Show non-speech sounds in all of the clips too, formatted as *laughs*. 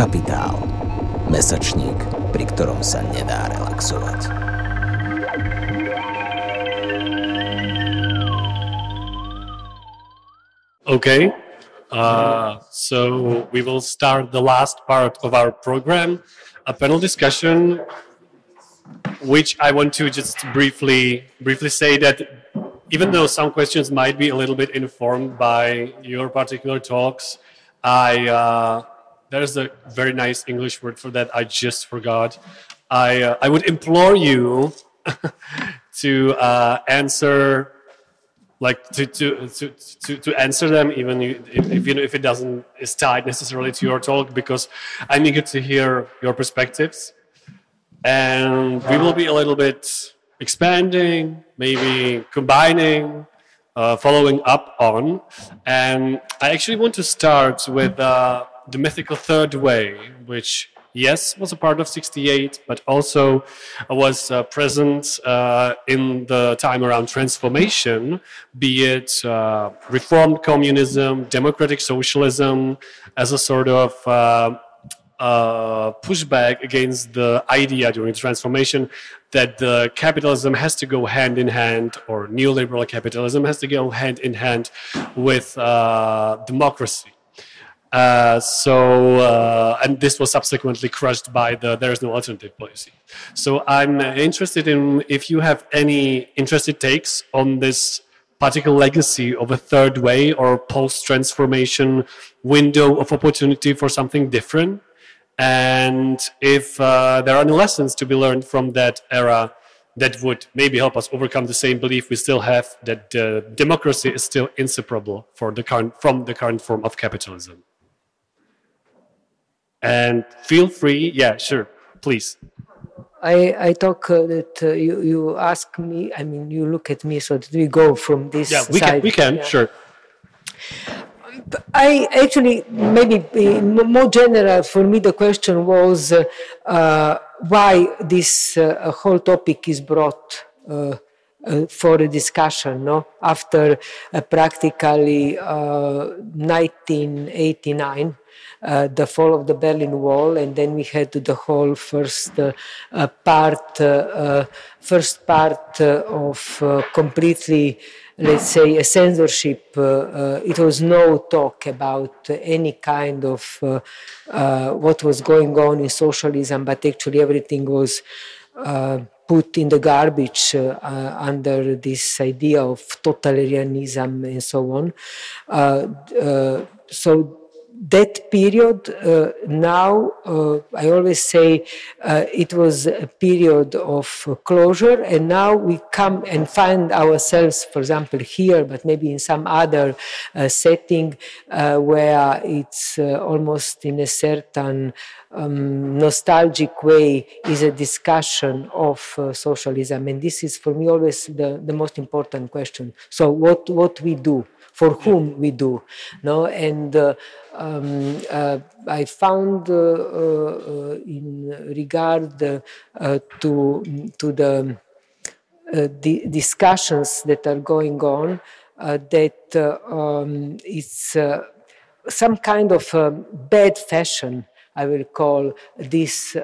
Kapitál. Mesačník, pri ktorom sa nedá relaxovať. Okay, uh, so we will start the last part of our program, a panel discussion, which I want to just briefly briefly say that even though some questions might be a little bit informed by your particular talks, I uh, there's a very nice English word for that I just forgot. I uh, I would implore you *laughs* to uh, answer like to, to to to to answer them even if, if you know if it doesn't is tied necessarily to your talk because I'm eager to hear your perspectives and we will be a little bit expanding, maybe combining, uh, following up on. And I actually want to start with uh, the mythical third way, which, yes, was a part of 68, but also was uh, present uh, in the time around transformation, be it uh, reformed communism, democratic socialism, as a sort of uh, uh, pushback against the idea during transformation that the capitalism has to go hand in hand, or neoliberal capitalism has to go hand in hand with uh, democracy. Uh, so, uh, and this was subsequently crushed by the there is no alternative policy. So, I'm interested in if you have any interested takes on this particular legacy of a third way or post transformation window of opportunity for something different and if uh, there are any lessons to be learned from that era that would maybe help us overcome the same belief we still have that uh, democracy is still inseparable for the current, from the current form of capitalism. And feel free, yeah, sure, please. I, I talk uh, that uh, you, you ask me, I mean, you look at me so that we go from this Yeah, we side. can, we can, Yeah. sure. I actually maybe uh, more general for me the question was uh, uh, why this uh, whole topic is brought uh, for a discussion no after uh, practically uh, 1989 uh, the fall of the Berlin Wall, and then we had the whole first uh, uh, part, first part of completely, let's say, a censorship. It was no talk about any kind of what was going on in socialism, but actually everything was. Put in the garbage uh, uh, under this idea of totalitarianism and so on. Uh, uh, so that period uh, now uh, i always say uh, it was a period of closure and now we come and find ourselves for example here but maybe in some other uh, setting uh, where it's uh, almost in a certain um, nostalgic way is a discussion of uh, socialism. And this is for me always the, the most important question. So what what we do for whom we do no and uh, um, uh, I found uh, uh, in regard uh, to to the di- discussions that are going on that um, it's some kind of uh, bad fashion. I will call this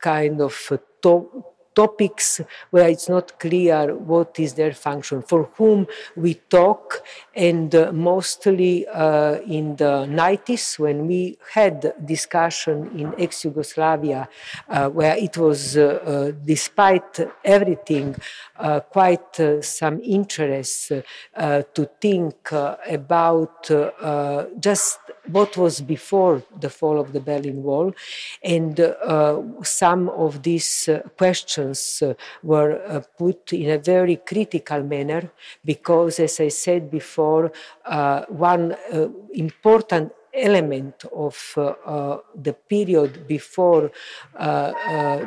kind of to- topics where it's not clear what is their function, for whom we talk, and uh, mostly uh, in the 90s when we had discussion in ex-Yugoslavia, uh, where it was, uh, uh, despite everything, uh, quite some interest to think about just what was before the fall of the Berlin Wall, and some of these questions uh, were uh, put in a very critical manner because, as I said before, uh, one important element of uh, uh, the period before uh,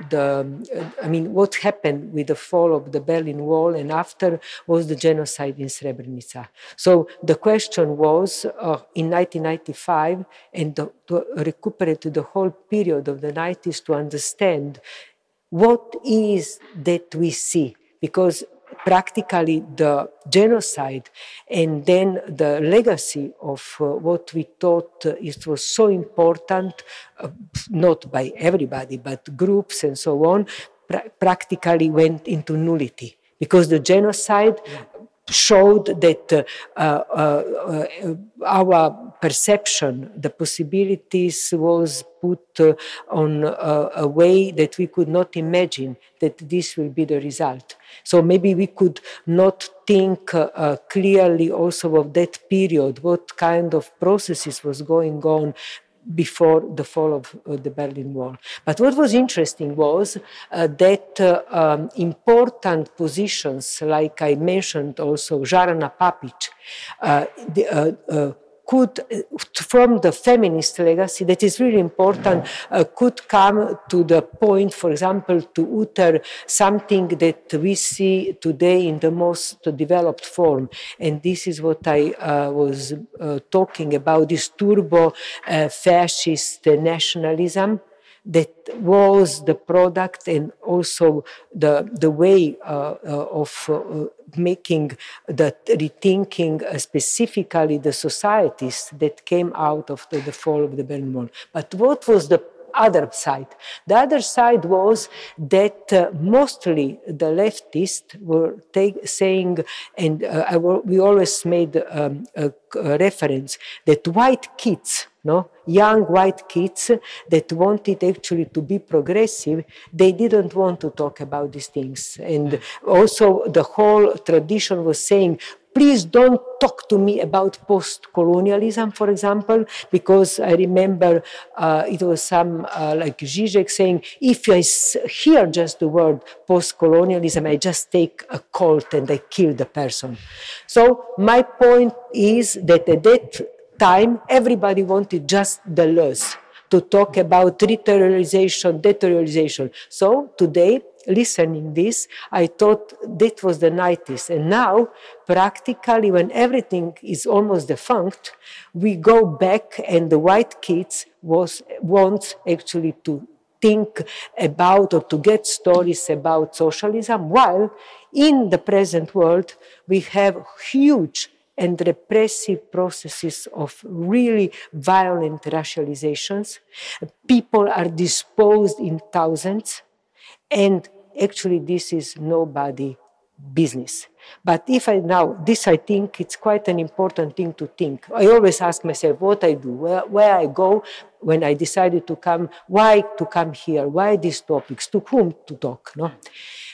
the, I mean, what happened with the fall of the Berlin Wall and after was the genocide in Srebrenica. So the question was in 1995 and the, to recuperate the whole period of the 90s to understand what is that we see? Because practically the genocide and then the legacy of uh, what we thought uh, it was so important, uh, not by everybody, but groups and so on, pra- practically went into nullity. Because the genocide showed that uh, uh, uh, our perception, the possibilities was put uh, on a way that we could not imagine that this will be the result. So maybe we could not think uh, clearly also of that period, what kind of processes was going on before the fall of uh, the Berlin Wall. But what was interesting was uh, that uh, um, important positions, like I mentioned also, Žarana Papić, uh, the, uh, uh, could, from the feminist legacy that is really important, uh, could come to the point, for example, to utter something that we see today in the most developed form. And this is what I uh, was uh, talking about this turbo uh, fascist nationalism that was the product and also the, the way uh, uh, of uh, making that rethinking uh, specifically the societies that came out of the, the fall of the Berlin Wall. But what was the other side. The other side was that uh, mostly the leftists were take, saying, and uh, we always made um, a, a, reference that white kids, no, young white kids that wanted actually to be progressive, they didn't want to talk about these things. And also the whole tradition was saying, please don't talk to me about post-colonialism, for example, because I remember uh, it was some uh, like Zizek saying, if I hear just the word post-colonialism, I just take a colt and I kill the person. So my point is that at that time, everybody wanted just Deleuze to talk about deterritorialization, deterritorialization. So today, listening this, I thought that was the 90s. And now, practically, when everything is almost defunct, we go back and the white kids was, want actually to think about or to get stories about socialism, while in the present world, we have huge and repressive processes of really violent racializations. People are disposed in thousands, and actually, this is nobody business. But if I now, this I think it's quite an important thing to think. I always ask myself what I do, where, where I go when I decided to come, why to come here, why these topics, to whom to talk. No?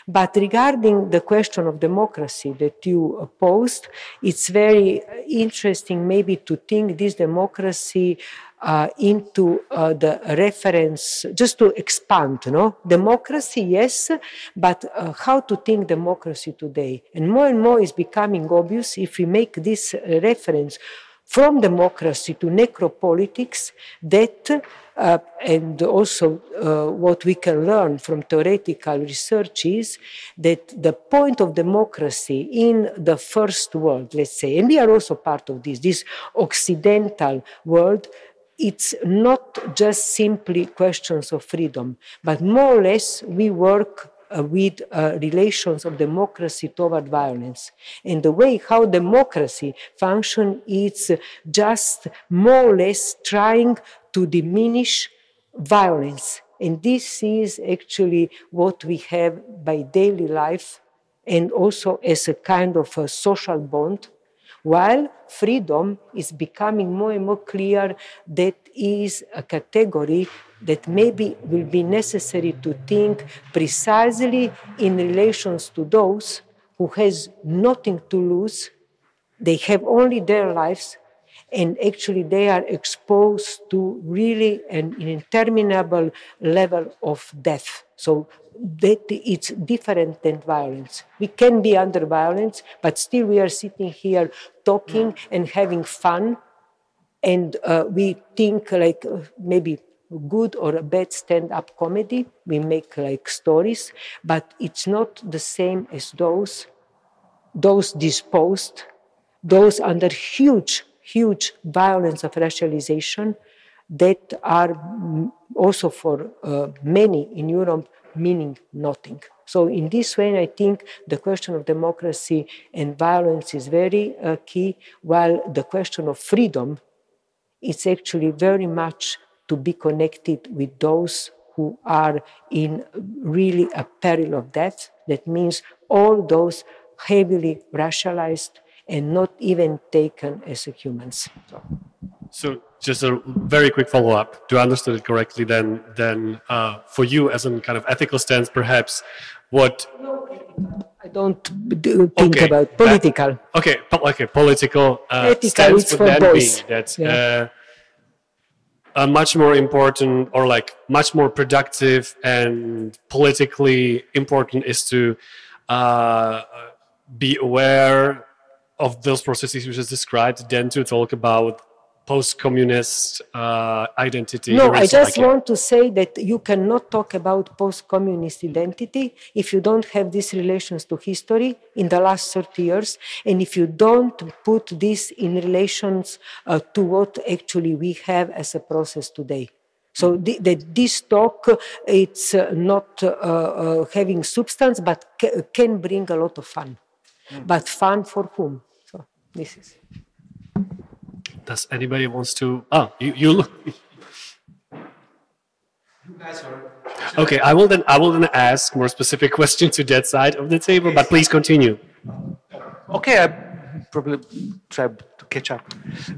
But regarding the question of democracy that you posed, it's very interesting maybe to think this democracy uh, into uh, the reference, just to expand, no? Democracy, yes, but uh, how to think democracy today. And more and more is becoming obvious if we make this reference from democracy to necropolitics that uh, and also uh, what we can learn from theoretical research is that the point of democracy in the first world, let's say, and we are also part of this, this occidental world, it's not just simply questions of freedom, but more or less we work uh, with uh, relations of democracy toward violence. And the way how democracy function is just more or less trying to diminish violence. And this is actually what we have by daily life and also as a kind of a social bond while freedom is becoming more and more clear that is a category that maybe will be necessary to think precisely in relations to those who has nothing to lose. They have only their lives and actually they are exposed to really an interminable level of death so that it's different than violence. We can be under violence, but still we are sitting here talking mm. and having fun, and uh, we think like uh, maybe good or a bad stand-up comedy. We make like stories, but it's not the same as those those disposed, those under huge, huge violence of racialization that are also for uh, many in Europe meaning nothing. So in this way, I think the question of democracy and violence is very uh, key, while the question of freedom is actually very much to be connected with those who are in really a peril of death. That means all those heavily racialized and not even taken as humans. So, so just a very quick follow up. Do I understand it correctly? Then, then uh, for you, as a kind of ethical stance, perhaps what I don't do, think okay. about political. Uh, okay, okay, political uh, Ethical, stance would then boys. be that yeah. uh, a much more important or like much more productive and politically important is to uh, be aware of those processes you just described then to talk about post-communist uh, identity. No, I just like want to say that you cannot talk about post-communist identity if you don't have these relations to history in the last 30 years, and if you don't put this in relations uh, to what actually we have as a process today. So the, the, this talk, it's uh, not uh, uh, having substance, but can bring a lot of fun. Mm. But fun for whom? So this is does anybody wants to? Oh, you you look. Okay, I will then I will then ask more specific questions to that side of the table, but please continue. Okay, I probably try to catch up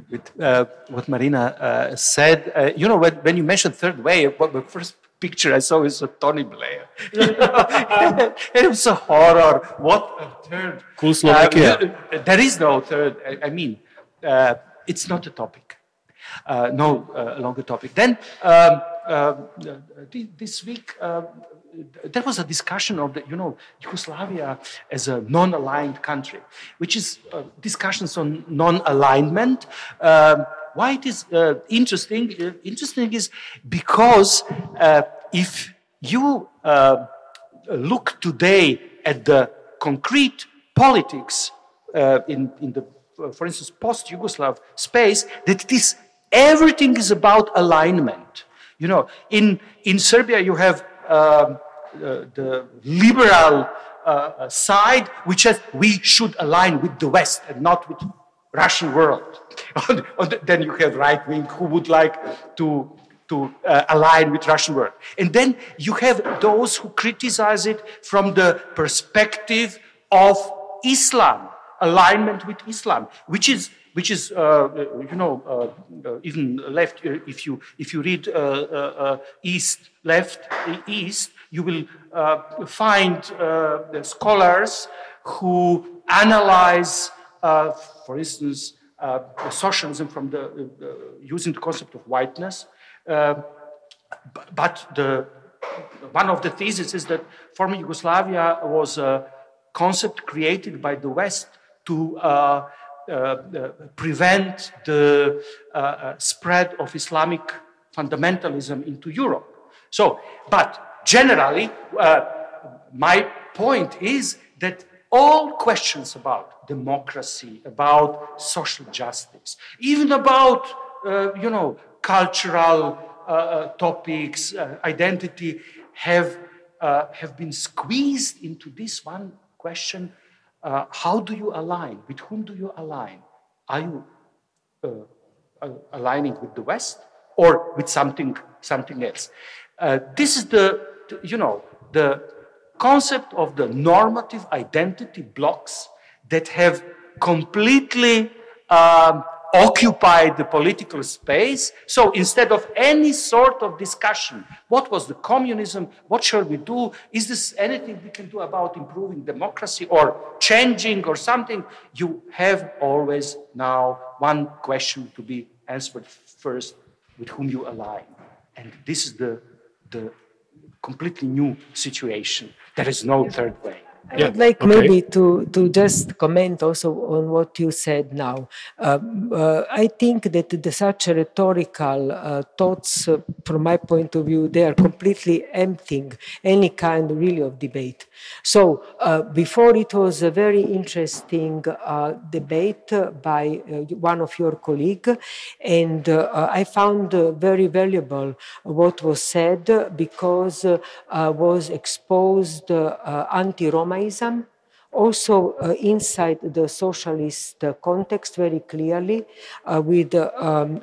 with uh, what Marina uh, said. Uh, you know, when, when you mentioned third way, what the first picture I saw is a Tony Blair. *laughs* it was a horror. What a third? Cool Slovakia. Uh, there is no third. I, I mean, uh, it's not a topic, uh, no uh, longer topic. Then um, uh, this week, uh, there was a discussion of the, you know, Yugoslavia as a non-aligned country, which is uh, discussions on non-alignment. Why it is uh, interesting? interesting is because if you look today at the concrete politics in, in the uh, for instance, post-Yugoslav space, that it is everything is about alignment. You know, in, in Serbia, you have um, uh, the liberal uh, uh side, which says we should align with the West and not with Russian world. *laughs* then you have right wing who would like to to uh, align with Russian world. And then you have those who criticize it from the perspective of Islam alignment with Islam, which is which is uh, you know uh, uh even left. Uh, if you if you read uh, East left East, you will find the scholars who analyze, for instance, socialism from the using the concept of whiteness. but the one of the theses is that former Yugoslavia was a concept created by the West to uh, uh, prevent the uh, spread of Islamic fundamentalism into Europe. So, but generally, my point is that all questions about democracy, about social justice, even about, uh, you know, cultural uh, topics, uh, identity, have, have been squeezed into this one question uh, how do you align? With whom do you align? Are you uh, aligning with the West or with something, something else? Uh, this is the, you know, the concept of the normative identity blocks that have completely um, occupied the political space. So instead of any sort of discussion, what was the communism? What shall we do? Is this anything we can do about improving democracy or changing or something? You have always now one question to be answered first with whom you align. And this is the, the completely new situation. There is no third way. Yeah, I'd like okay. maybe to, to just comment also on what you said now. Um, uh, I think that the such rhetorical uh, thoughts, uh, from my point of view, they are completely emptying any kind really of debate. So uh, before it was a very interesting uh, debate by uh, one of your colleagues, and I found very valuable what was said because was exposed also uh, inside the socialist uh, context very clearly uh, with um,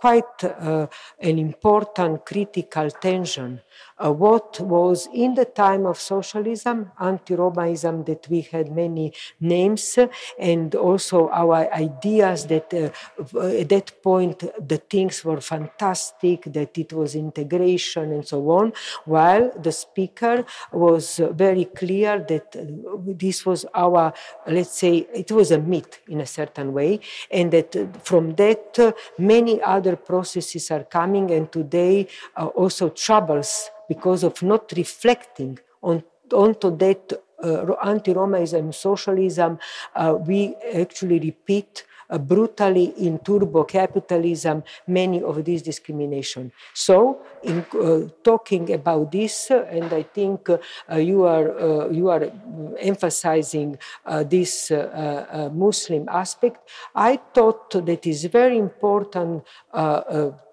quite an important critical tension uh, what was in the time of socialism, anti-Romaism, that we had many names, and also our ideas that uh, at that point the things were fantastic, that it was integration and so on, while the speaker was very clear that this was our, let's say, it was a myth in a certain way, and that from that uh, many other processes are coming, and today uh, also troubles because of not reflecting on onto that uh, anti-Romaism, socialism, uh, we actually repeat brutally in turbo capitalism many of these discrimination. So, in uh, talking about this, uh, and I think uh, you are you are emphasizing this Muslim aspect, I thought that is very important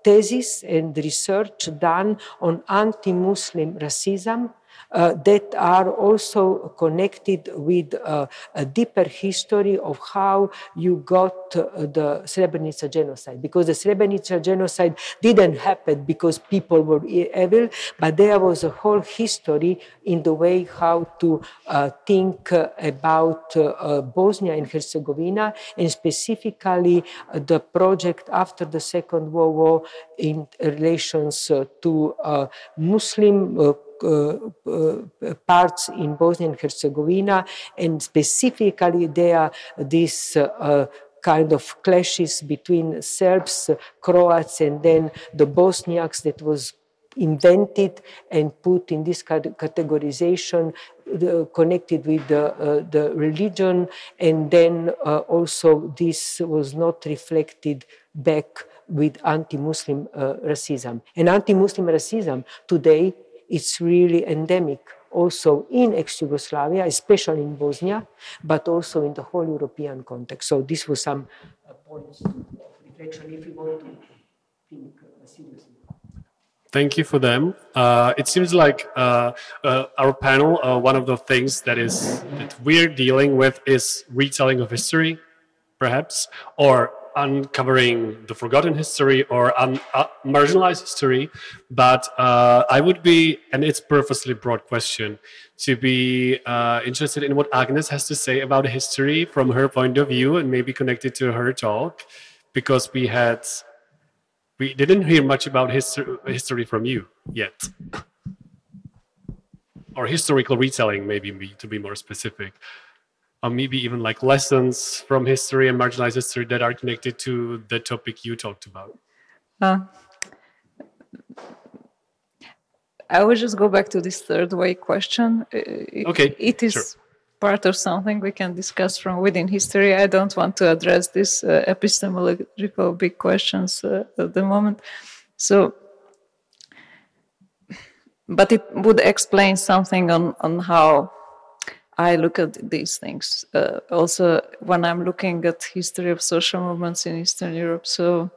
thesis and research done on anti-Muslim racism uh, that are also connected with uh, a deeper history of how you got uh, the Srebrenica genocide. Because the Srebrenica genocide didn't happen because people were evil, but there was a whole history in the way how to uh, think about uh, Bosnia and Herzegovina, and specifically the project after the Second World War in relations to Muslim parts in Bosnia and Herzegovina, and specifically there these uh, kind of clashes between Serbs, Croats, and then the Bosniaks that was invented and put in this categorization connected with the, uh, the religion and then uh, also this was not reflected back with anti-muslim uh, racism. And anti-muslim racism today it's really endemic also in ex-Yugoslavia, especially in Bosnia, but also in the whole European context. So this was some uh, points of reflection if you want to think uh, seriously. Thank you for them. Uh, it seems like uh, uh, our panel, uh, one of the things that is that we're dealing with is retelling of history, perhaps, or uncovering the forgotten history or un, uh, marginalized history, but uh, I would be, and it's purposely broad question, to be uh, interested in what Agnes has to say about history from her point of view and maybe connected to her talk, because we had, we didn't hear much about history, history from you yet. or historical retelling, maybe to be more specific or maybe even like lessons from history and marginalized history that are connected to the topic you talked about? Uh, I will just go back to this third way question. Uh, okay. It is sure. part of something we can discuss from within history. I don't want to address these uh, epistemological big questions uh, at the moment. So, but it would explain something on, on how I look at these things. Uh, also, when I'm looking at history of social movements in Eastern Europe, so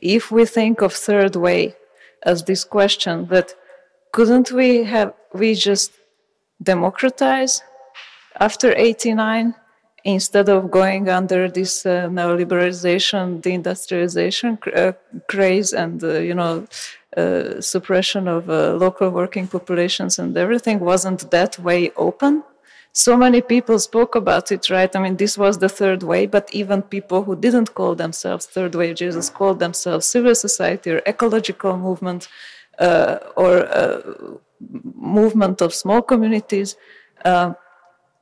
if we think of third way as this question that couldn't we have we just democratize after 89 instead of going under this uh, neoliberalization deindustrialization uh, craze and uh, you know uh, suppression of uh, local working populations and everything wasn't that way open so many people spoke about it, right? I mean, this was the third way, but even people who didn't call themselves third way Jesus called themselves civil society or ecological movement uh, or uh, movement of small communities. Uh,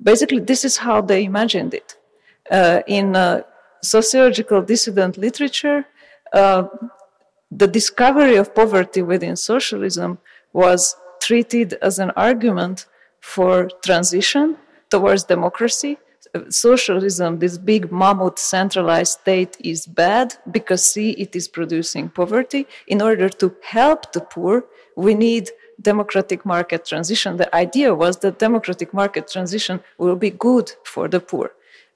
basically, this is how they imagined it. Uh, in uh, sociological dissident literature, uh, the discovery of poverty within socialism was treated as an argument for transition towards democracy. Socialism, this big mammoth centralized state, is bad because, see, it is producing poverty. In order to help the poor, we need democratic market transition. The idea was that democratic market transition will be good for the poor.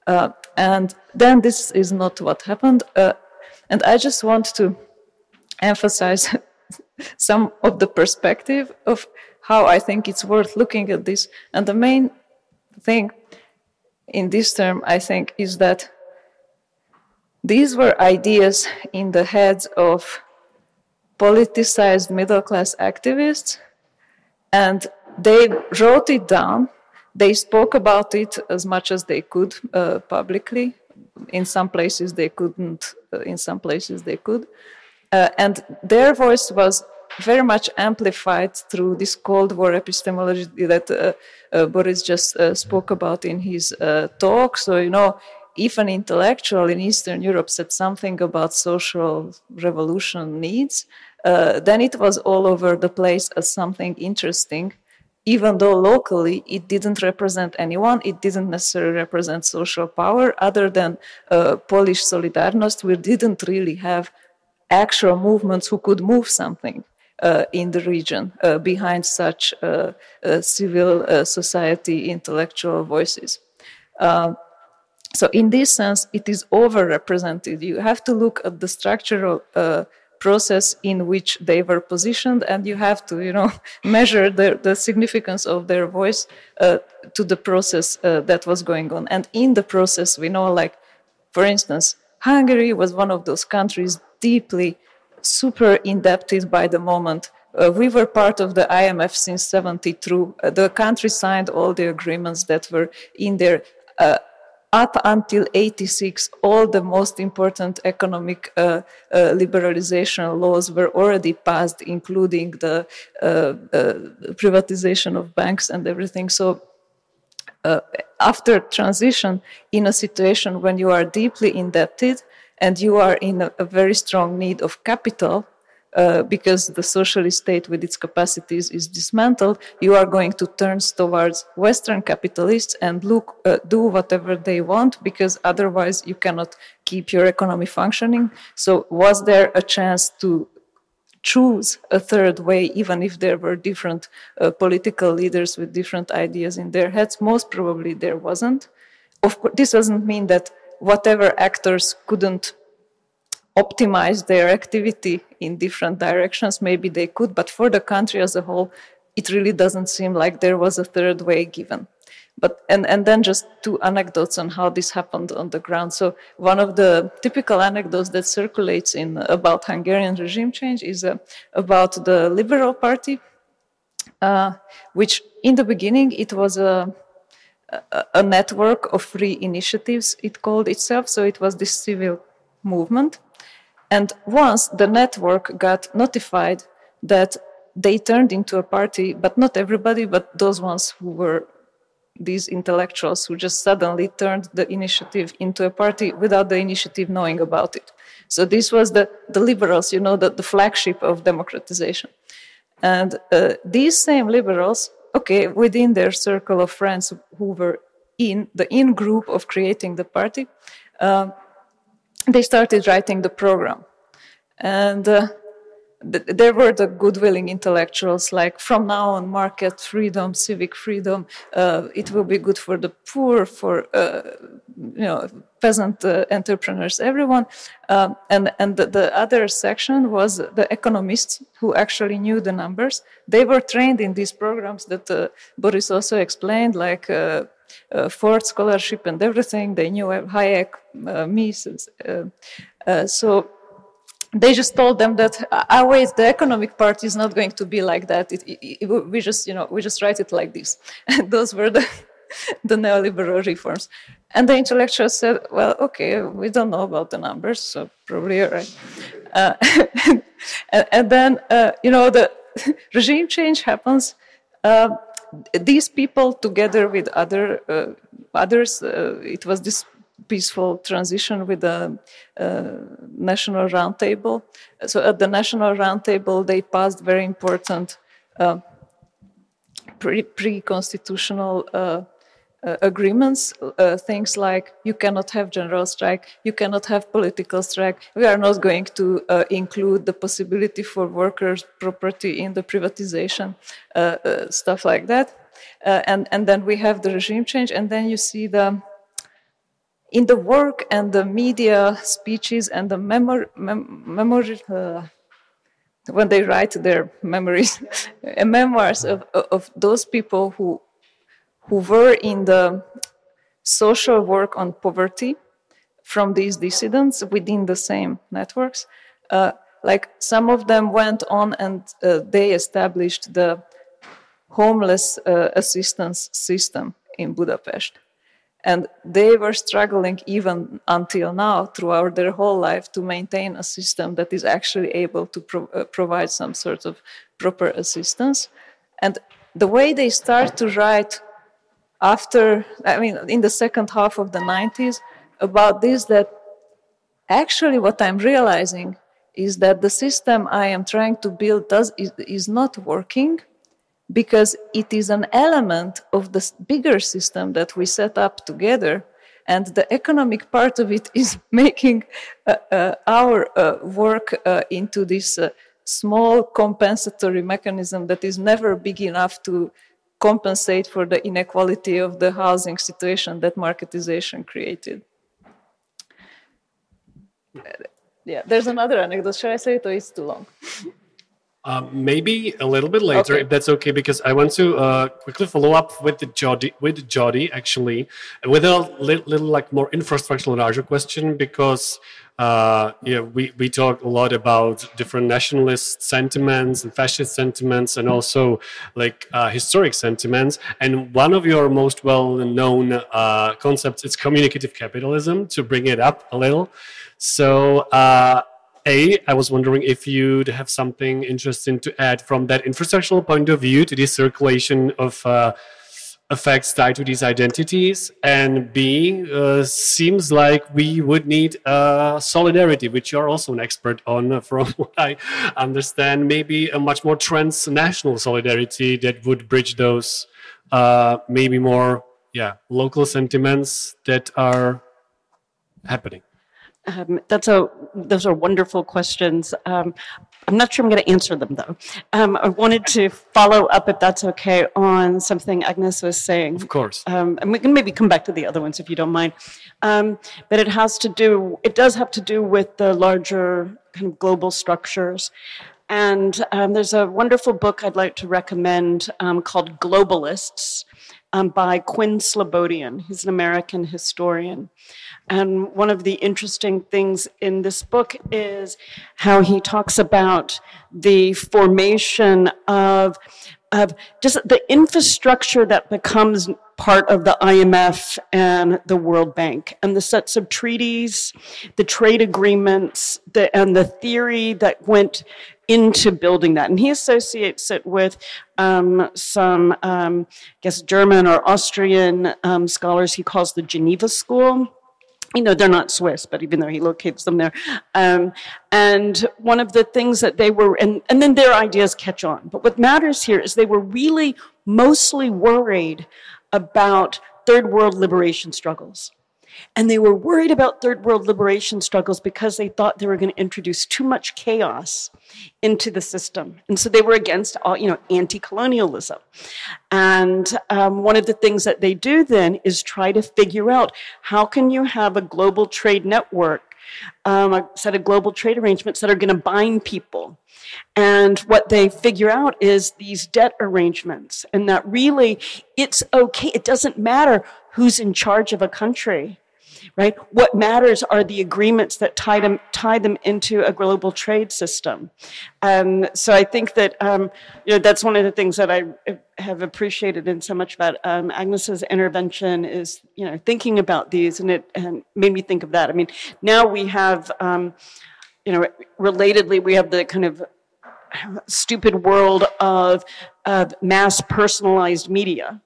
Uh, and then this is not what happened. Uh, and I just want to emphasize *laughs* some of the perspective of how I think it's worth looking at this. And the main thing in this term, I think, is that these were ideas in the heads of politicized middle class activists, and they wrote it down. They spoke about it as much as they could uh, publicly. In some places they couldn't, uh, in some places they could. Uh, and their voice was very much amplified through this Cold War epistemology that uh, uh, Boris just uh, spoke about in his uh, talk. So, you know, if an intellectual in Eastern Europe said something about social revolution needs, uh, then it was all over the place as something interesting. Even though locally it didn't represent anyone, it didn't necessarily represent social power, other than uh, Polish Solidarność, we didn't really have actual movements who could move something in the region uh, behind such uh, uh civil uh, society intellectual voices. Um, so, in this sense, it is overrepresented. You have to look at the structural uh, process in which they were positioned, and you have to, you know, *laughs* measure the, the significance of their voice to the process that was going on. And in the process, we know, like, for instance, Hungary was one of those countries deeply super indebted by the moment. Uh, we were part of the IMF since 72. Uh, the country signed all the agreements that were in there. Uh, up until 86, all the most important economic uh, uh, liberalization laws were already passed, including the uh, privatization of banks and everything. So after transition, in a situation when you are deeply indebted, and you are in a, a very strong need of capital uh, because the socialist state with its capacities is dismantled, you are going to turn towards Western capitalists and look, uh, do whatever they want because otherwise you cannot keep your economy functioning. So, was there a chance to choose a third way, even if there were different uh, political leaders with different ideas in their heads? Most probably there wasn't. Of course, this doesn't mean that whatever actors couldn't optimize their activity in different directions, maybe they could, but for the country as a whole, it really doesn't seem like there was a third way given. But and, and then just two anecdotes on how this happened on the ground. So one of the typical anecdotes that circulates in about Hungarian regime change is uh, about the Liberal Party, uh, which in the beginning it was a a network of free initiatives, it called itself. So it was this civil movement. And once the network got notified that they turned into a party, but not everybody, but those ones who were these intellectuals who just suddenly turned the initiative into a party without the initiative knowing about it. So this was the, the liberals, you know, the, the flagship of democratization. And uh, these same liberals okay, within their circle of friends who were in the in group of creating the party, uh, they started writing the program. And uh, th- there were the good willing intellectuals like from now on market freedom civic freedom uh, it will be good for the poor for uh, you know peasant uh, entrepreneurs everyone um, and and the, the, other section was the economists who actually knew the numbers they were trained in these programs that uh, boris also explained like uh, uh, Ford scholarship and everything. They knew Hayek, uh, Mises. Uh, so they just told them that ah wait the economic part is not going to be like that it, it, it, we just you know we just write it like this and *laughs* those were the *laughs* the neoliberal reforms. And the intellectuals said well okay we don't know about the numbers so probably you're right. Uh, *laughs* and, and, then uh, you know the *laughs* regime change happens. Uh, these people together with other uh, others uh, it was this peaceful transition with the uh, National Roundtable. So at the National Roundtable, they passed very important pre constitutional uh, agreements, uh, things like you cannot have general strike, you cannot have political strike. We are not going to uh, include the possibility for workers' property in the privatization, uh, uh, stuff like that. Uh, and and then we have the regime change, and then you see the in the work and the media speeches and the memory, mem- memory when they write their memories *laughs* memoirs of, of those people who who were in the social work on poverty from these dissidents within the same networks. Uh, like some of them went on and uh, they established the homeless uh, assistance system in Budapest. And they were struggling even until now, throughout their whole life, to maintain a system that is actually able to pro- uh, provide some sort of proper assistance. And the way they start to write after, I mean, in the second half of the 90s, about this, that actually what I'm realizing is that the system I am trying to build does, is, is not working because it is an element of the bigger system that we set up together and the economic part of it *laughs* is making uh, uh, our uh, work uh, into this uh, small compensatory mechanism that is never big enough to compensate for the inequality of the housing situation that marketization created. Yeah, there's another anecdote. Should I say it or it's too long? *laughs* Um, maybe a little bit later, okay. if that's okay, because I want to uh, quickly follow up with the Jodi, with Jodi actually, with a little, little like more infrastructural larger question, because uh, yeah, we, we talk a lot about different nationalist sentiments and fascist sentiments and also like uh, historic sentiments. And one of your most well known uh, concepts is communicative capitalism, to bring it up a little. So, uh, a, I was wondering if you'd have something interesting to add from that infrastructural point of view to the circulation of uh, effects tied to these identities. And B, uh, seems like we would need uh, solidarity, which you're also an expert on, uh, from *laughs* what I understand. Maybe a much more transnational solidarity that would bridge those uh, maybe more, yeah, local sentiments that are happening. Um, that's a those are wonderful questions. Um, I'm not sure I'm going to answer them though. Um, I wanted to follow up, if that's okay, on something Agnes was saying. Of course. Um, and we can maybe come back to the other ones if you don't mind. Um, but it has to do. It does have to do with the larger kind of global structures. And um, there's a wonderful book I'd like to recommend called Globalists Um, by Quinn Slobodian. He's an American historian. And one of the interesting things in this book is how he talks about the formation of, of just the infrastructure that becomes part of the IMF and the World Bank, and the sets of treaties, the trade agreements, the, and the theory that went into building that. And he associates it with um, some, um, I guess, German or Austrian um, scholars he calls the Geneva School you know, they're not Swiss, but even though he locates them there. Um, and one of the things that they were, and, and then their ideas catch on. But what matters here is they were really mostly worried about third world liberation struggles. And they were worried about third world liberation struggles because they thought they were going to introduce too much chaos into the system. And so they were against all, you know, anti-colonialism. And um, one of the things that they do then is try to figure out how can you have a global trade network um, a set of global trade arrangements that are going to bind people. And what they figure out is these debt arrangements, and that really it's okay. It doesn't matter who's in charge of a country right? What matters are the agreements that tie them, tie them into a global trade system. Um, so I think that, um, you know, that's one of the things that I have appreciated in so much about um, Agnes's intervention is, you know, thinking about these and it and made me think of that. I mean, now we have, um, you know, relatedly, we have the kind of stupid world of, of mass personalized media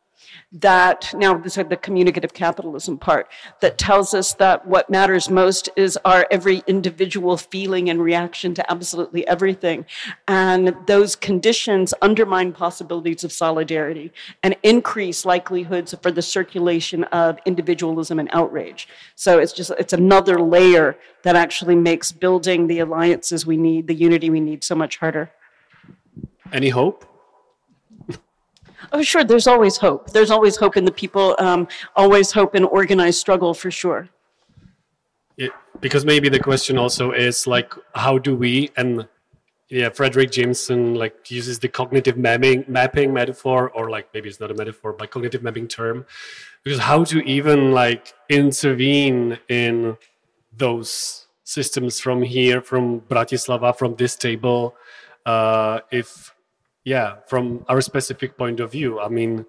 that now this is the communicative capitalism part that tells us that what matters most is our every individual feeling and reaction to absolutely everything. And those conditions undermine possibilities of solidarity and increase likelihoods for the circulation of individualism and outrage. So it's just, it's another layer that actually makes building the alliances we need, the unity we need so much harder. Any hope? Oh, sure. There's always hope. There's always hope in the people. Um, always hope in organized struggle for sure. It, because maybe the question also is like, how do we and yeah, Fredric Jameson like uses the cognitive mapping mapping metaphor, or like maybe it's not a metaphor, but cognitive mapping term, because how to even like intervene in those systems from here, from Bratislava, from this table, uh, if yeah, from our specific point of view. I mean,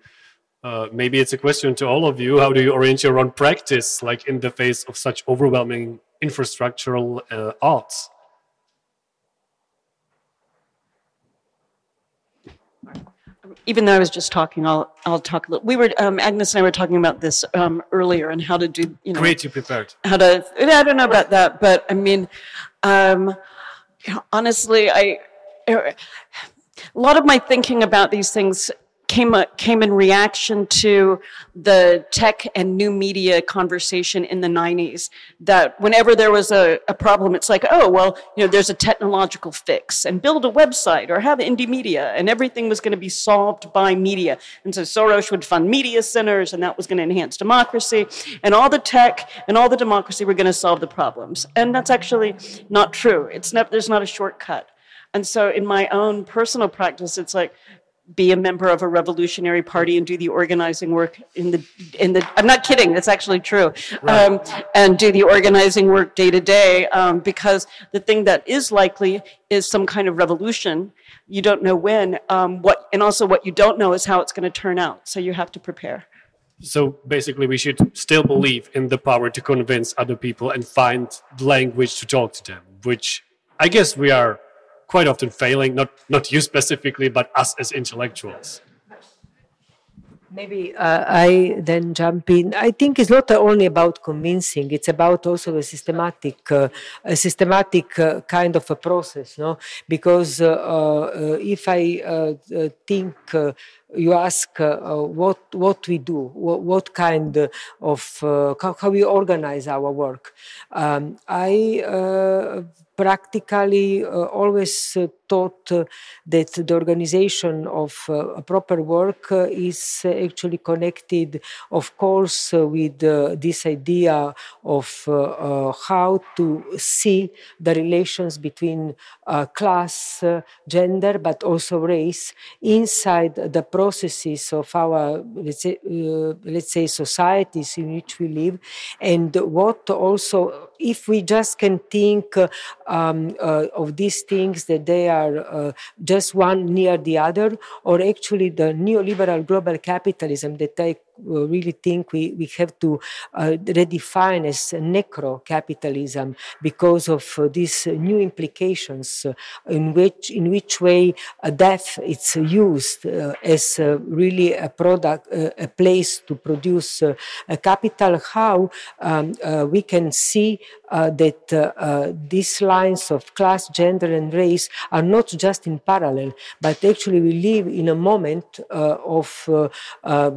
uh, maybe it's a question to all of you. How do you orient your own practice, like in the face of such overwhelming infrastructural uh, odds? Even though I was just talking, I'll I'll talk a little. We were um, Agnes and I were talking about this um, earlier and how to do you know. Great, you prepared. How to? I don't know about that, but I mean, um, you know, honestly, I a lot of my thinking about these things came, came in reaction to the tech and new media conversation in the 90s that whenever there was a, a, problem, it's like, oh, well, you know, there's a technological fix and build a website or have indie media and everything was going to be solved by media. And so Soros would fund media centers and that was going to enhance democracy and all the tech and all the democracy were going to solve the problems. And that's actually not true. It's not, there's not a shortcut. And so in my own personal practice, it's like, be a member of a revolutionary party and do the organizing work in the in the i'm not kidding that's actually true. Right. um, and do the organizing work day to day um, because the thing that is likely is some kind of revolution. You don't know when um, what and also what you don't know is how it's going to turn out so you have to prepare. So basically we should still believe in the power to convince other people and find language to talk to them which i guess we are quite often failing, not, not you specifically, but us as intellectuals. Maybe uh, I then jump in. I think it's not only about convincing; it's about also a systematic, uh, a systematic uh, kind of a process, no? Because uh, uh, if I uh, think you ask uh, what what we do, what, what kind of uh, how, we organize our work. Um, I uh, practically uh, always uh, thought that the organization of uh, proper work uh, is actually connected, of course, uh, with this idea of how to see the relations between class, gender, but also race inside the processes of our, let's say, let's say societies in which we live, and what also, if we just can think um, of these things that they are are uh, just one near the other, or actually the neoliberal global capitalism that uh, really think we, we have to uh, redefine as necro capitalism because of uh, these new implications uh, in which in which way death is used uh, as really a product a place to produce a capital. How um, we can see that these lines of class gender and race are not just in parallel but actually we live in a moment of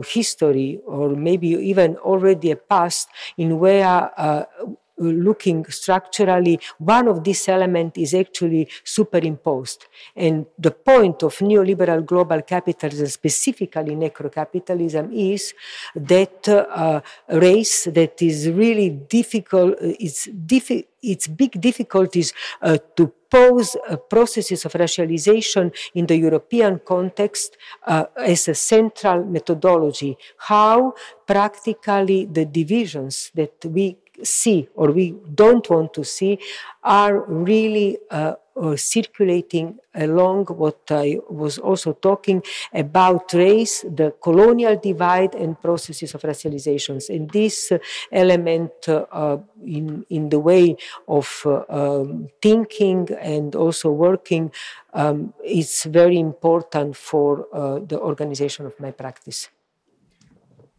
history or maybe even already a past in where uh, looking structurally, one of these elements is actually superimposed. And the point of neoliberal global capitalism, specifically necro-capitalism, is that uh, race that is really difficult, it's, diffi- it's big difficulties uh, to pose uh, processes of racialization in the European context uh, as a central methodology. How practically the divisions that we see or we don't want to see are really uh, uh, circulating along what I was also talking about race, the colonial divide and processes of racializations. And this uh, element uh, in, in the way of uh, um, thinking and also working um, is very important for uh, the organization of my practice.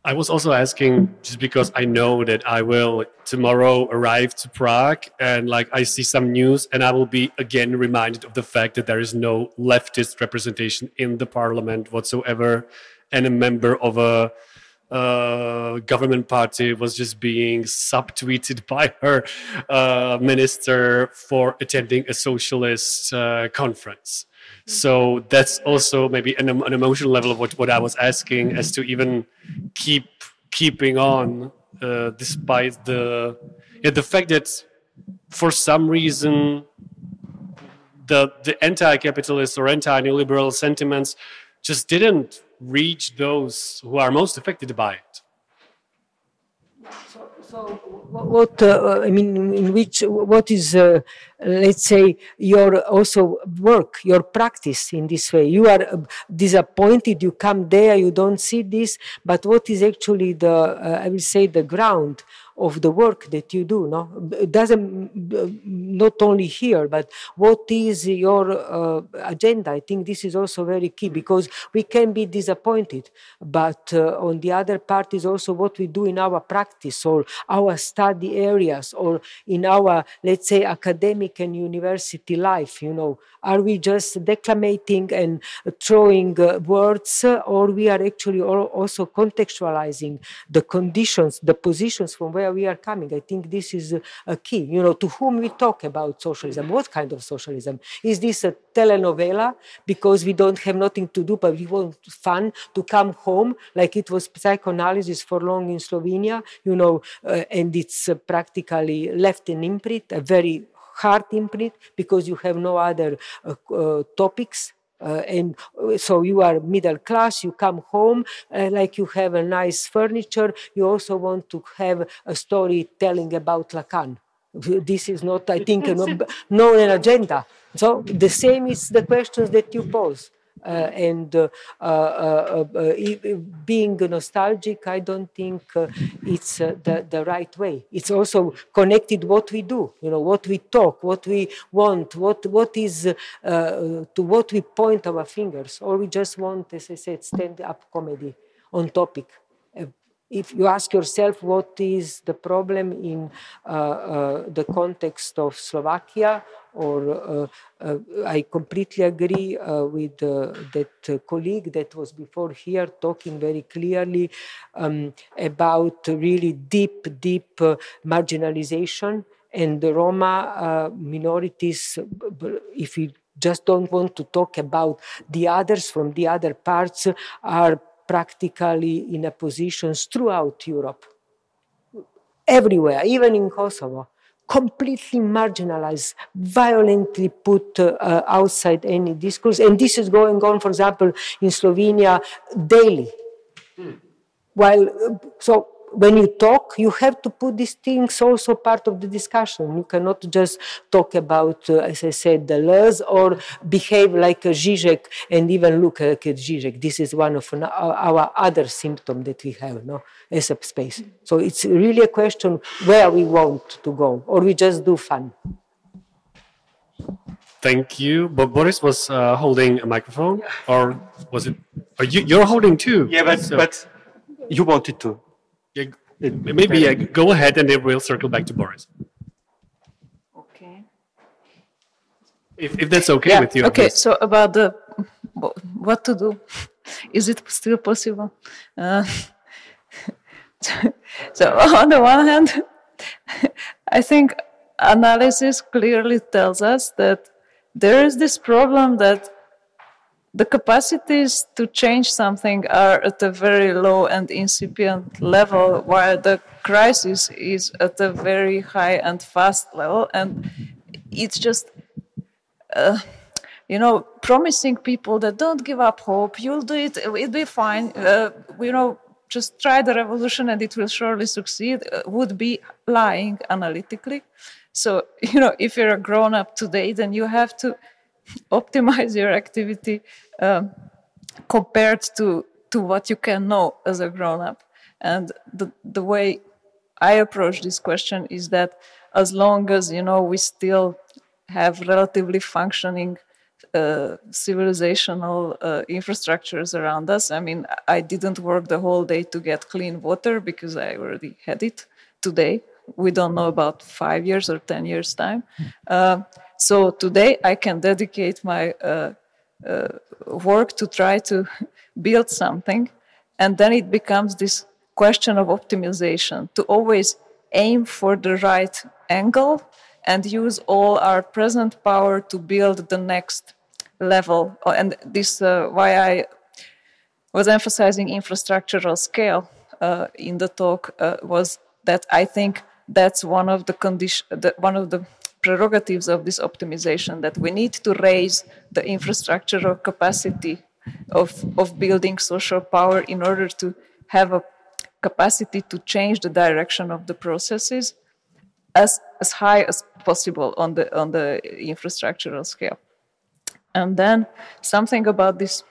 I was also asking just because I know that I will tomorrow arrive to Prague and like I see some news and I will be again reminded of the fact that there is no leftist representation in the parliament whatsoever and a member of a uh, government party was just being subtweeted *laughs* by her uh, minister for attending a socialist uh, conference. So that's also maybe an, an emotional level of what, what I was asking as to even keep keeping on uh, despite the yeah, the fact that for some reason the the anti-capitalist or anti-neoliberal sentiments just didn't reach those who are most affected by it. So, so what uh, I mean, in which what is uh, let's say your also work your practice in this way? You are uh, disappointed you come there you don't see this but what is actually the uh, i will say the ground of the work that you do no? It doesn't not only here but what is your uh, agenda? I think this is also very key because we can be disappointed but uh, on the other part is also what we do in our practice or our study areas or in our let's say academic and university life you know? Are we just declamating and throwing uh, words or we are actually also contextualizing the conditions the positions from where where we are coming. I think this is a key. You know, to whom we talk about socialism, what kind of socialism? Is this a telenovela because we don't have nothing to do, but we want fun to come home, like it was psychoanalysis for long in Slovenia, you know, uh, and it's uh, practically left an imprint, a very hard imprint, because you have no other uh, uh topics uh, and uh, so you are middle class you come home uh, like you have a nice furniture you also want to have a story telling about lacan. *laughs* This is not i think *laughs* no, no an agenda. So the same is the questions that you pose Uh, and uh, uh, uh, uh being nostalgic, I don't think it's the, the right way. It's also connected what we do, you know, what we talk, what we want, what what is to what we point our fingers, or we just want, as I said, stand-up comedy on topic if you ask yourself what is the problem in uh, uh, the context of Slovakia, or uh, uh I completely agree uh, with uh, that colleague that was before here talking very clearly um, about really deep, deep marginalization and the Roma minorities. If we just don't want to talk about the others from the other parts, are practically in a positions throughout Europe, everywhere, even in Kosovo, completely marginalized, violently put uh, outside any discourse. And this is going on, for example, in Slovenia daily. Hmm. While, uh, so when you talk, you have to put these things also part of the discussion. You cannot just talk about, uh, as I said, the laws or behave like a Zizek and even look like a Zizek. This is one of our other symptoms that we have no, as a space. So it's really a question where we want to go, or we just do fun. Thank you. But Boris was uh, holding a microphone, or was it? Are you, you're holding too. Yeah, but so. but you wanted to. Yeah, maybe yeah, go ahead and then we'll circle back to Boris. Okay. If, if that's okay yeah, with you. Okay, so about the what to do, *laughs* is it still possible? Uh, *laughs* so *laughs* on the one hand, I think analysis clearly tells us that there is this problem that the capacities to change something are at a very low and incipient level, while the crisis is at a very high and fast level. And it's just, uh, you know, promising people that don't give up hope, you'll do it, it'll be fine. Uh, you know, just try the revolution and it will surely succeed, uh, would be lying analytically. So, *laughs* you know, if you're a grown up today, then you have to *laughs* optimize your activity um, compared to to what you can know as a grown up. And the the way I approach this question is that as long as you know we still have relatively functioning uh, civilizational uh, infrastructures around us. I mean, I didn't work the whole day to get clean water because I already had it today. We don't know about five years or 10 years' time. Uh, so today I can dedicate my uh, uh, work to try to build something. And then it becomes this question of optimization to always aim for the right angle and use all our present power to build the next level. Oh, and this uh, why I was emphasizing infrastructural scale uh, in the talk uh, was that I think that's one of the condition, the, one of the prerogatives of this optimization that we need to raise the infrastructural capacity of, of building social power in order to have a capacity to change the direction of the processes as, as high as possible on the, on the infrastructural scale. And then something about this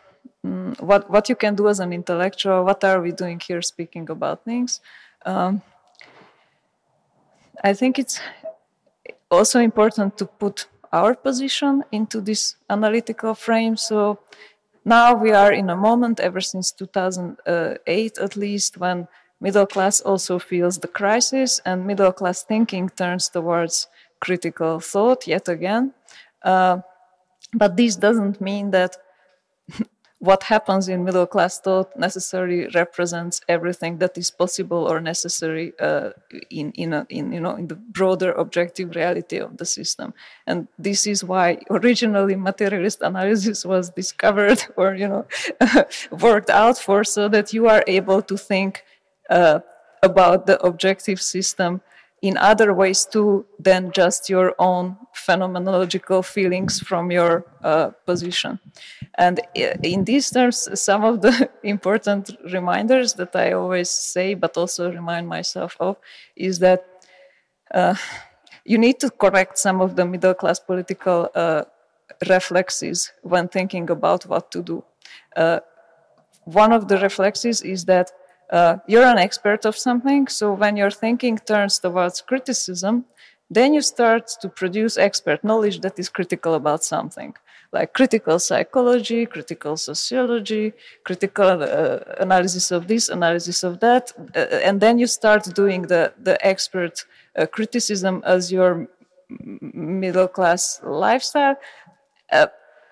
um, what, what you can do as an intellectual, what are we doing here speaking about things? Um, I think it's also important to put our position into this analytical frame. So now we are in a moment, ever since 2008 at least, when middle class also feels the crisis and middle class thinking turns towards critical thought yet again. Uh, but this doesn't mean that what happens in middle class thought necessarily represents everything that is possible or necessary uh, in in, a, in you know in the broader objective reality of the system. And this is why originally materialist analysis was discovered *laughs* or you know *laughs* worked out for so that you are able to think uh, about the objective system in other ways too than just your own phenomenological feelings from your uh, position. And in these terms, some of the *laughs* important reminders that I always say, but also remind myself of, is that uh, you need to correct some of the middle class political uh, reflexes when thinking about what to do. Uh, one of the reflexes is that uh, you're an expert of something. So when your thinking turns towards criticism, then you start to produce expert knowledge that is critical about something, like critical psychology, critical sociology, critical uh, analysis of this, analysis of that. Uh, and then you start doing the, the expert uh, criticism as your middle class lifestyle.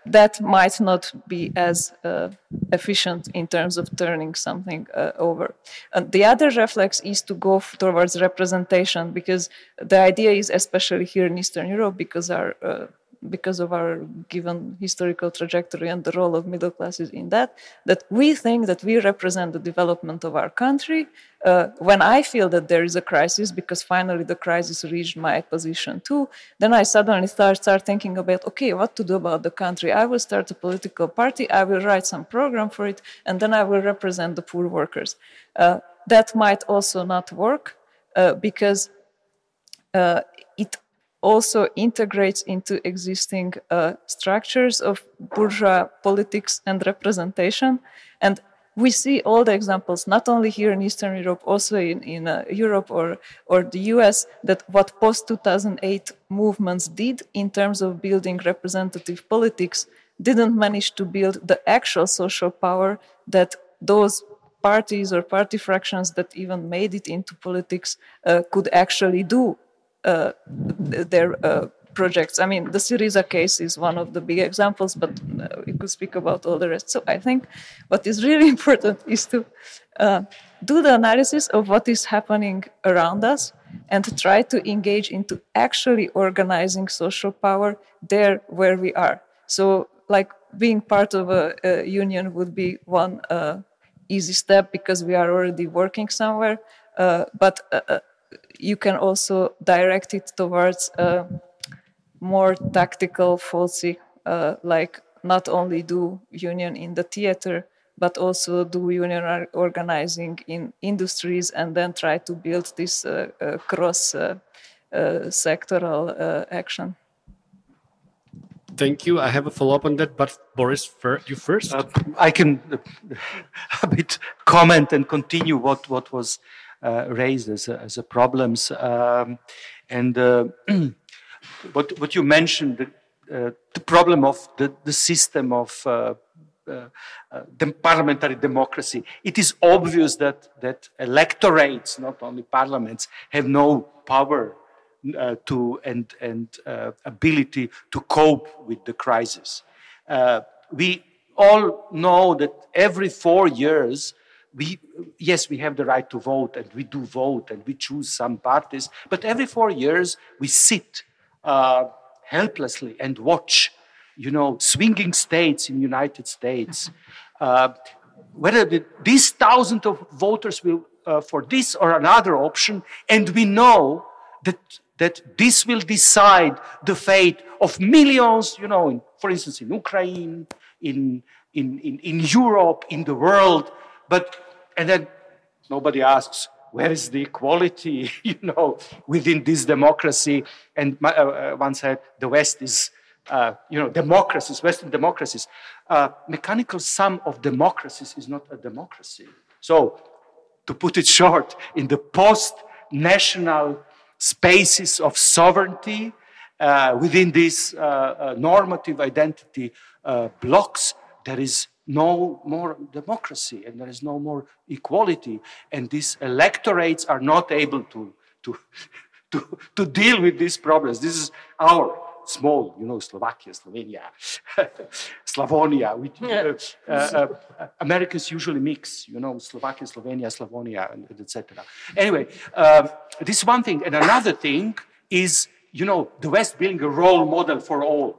That might not be as uh, efficient in terms of turning something uh, over. And the other reflex is to go towards representation because the idea is, especially here in Eastern Europe, because our uh, because of our given historical trajectory and the role of middle classes in that, that we think that we represent the development of our country. Uh, when I feel that there is a crisis, because finally the crisis reached my position too, then I suddenly start, start thinking about, okay, what to do about the country? I will start a political party, I will write some program for it, and then I will represent the poor workers. Uh, that might also not work uh, because uh, it also integrates into existing uh, structures of bourgeois politics and representation. And we see all the examples, not only here in Eastern Europe, also in, in uh, Europe or, or the US, that what post 2008 movements did in terms of building representative politics didn't manage to build the actual social power that those parties or party fractions that even made it into politics uh, could actually do uh, their uh, projects. I mean, the Syriza case is one of the big examples, but uh, we could speak about all the rest. So I think what is really *laughs* important is to uh, do the analysis of what is happening around us and try to engage into actually organizing social power there where we are. So, like being part of a, a union would be one uh, easy step because we are already working somewhere. Uh, but you can also direct it towards a more tactical FOSI, uh, like not only do union in the theater, but also do union organizing in industries and then try to build this uh, uh, cross uh, uh, sectoral uh, action. Thank you. I have a follow up on that, but Boris, you first. I can *laughs* a bit comment and continue what, what was raised as a, as a problems. Um, and uh, *clears throat* what what you mentioned uh, the problem of the, the system of uh, uh, uh parliamentary democracy. It is obvious that, that electorates, not only parliaments, have no power uh, to and, and uh, ability to cope with the crisis. we all know that every four years, we, yes, we have the right to vote and we do vote and we choose some parties, but every four years we sit uh, helplessly and watch, you know, swinging states in United States. *laughs* Uh, whether the, these thousands of voters will uh, for this or another option, and we know that that this will decide the fate of millions, you know, in, for instance, in Ukraine, in, in, in, in Europe, in the world. But, and then nobody asks, where is the equality, *laughs* you know, within this democracy? And my, uh, uh, one said the West is, uh, you know, democracies, Western democracies. Uh, mechanical sum of democracies is not a democracy. So, to put it short, in the post-national spaces of sovereignty uh, within these uh, normative identity blocks, there is no more democracy and there is no more equality. And these electorates are not able to, to, *laughs* to, to deal with these problems. This is our small, you know, Slovakia, Slovenia, *laughs* Slavonia. We, *laughs* uh, uh, uh, Americans usually mix, you know, Slovakia, Slovenia, Slavonia, etc. Anyway, um, this one thing. And another thing is, you know, the West being a role model for all.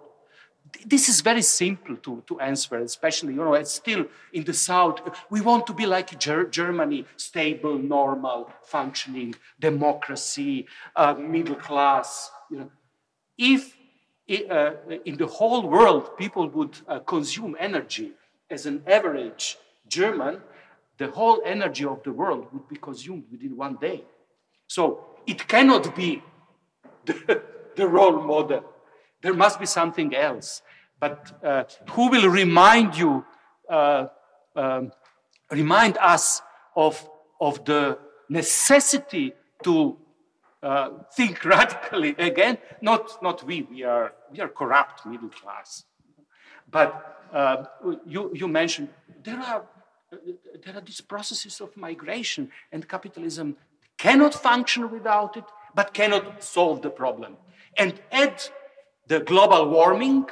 This is very simple to, to answer, especially, you know, it's still in the South. We want to be like Ger- Germany, stable, normal, functioning, democracy, uh, middle class. You know, if uh, in the whole world people would uh, consume energy as an average German, the whole energy of the world would be consumed within one day. So it cannot be *laughs* the, the role model. There must be something else. But uh, who will remind you, uh, um, remind us of, of the necessity to uh, think *laughs* radically again. Not, not we, we are, we are corrupt middle class. But uh, you, you mentioned there are, there are these processes of migration, and capitalism cannot function without it, but cannot solve the problem. And add the global warming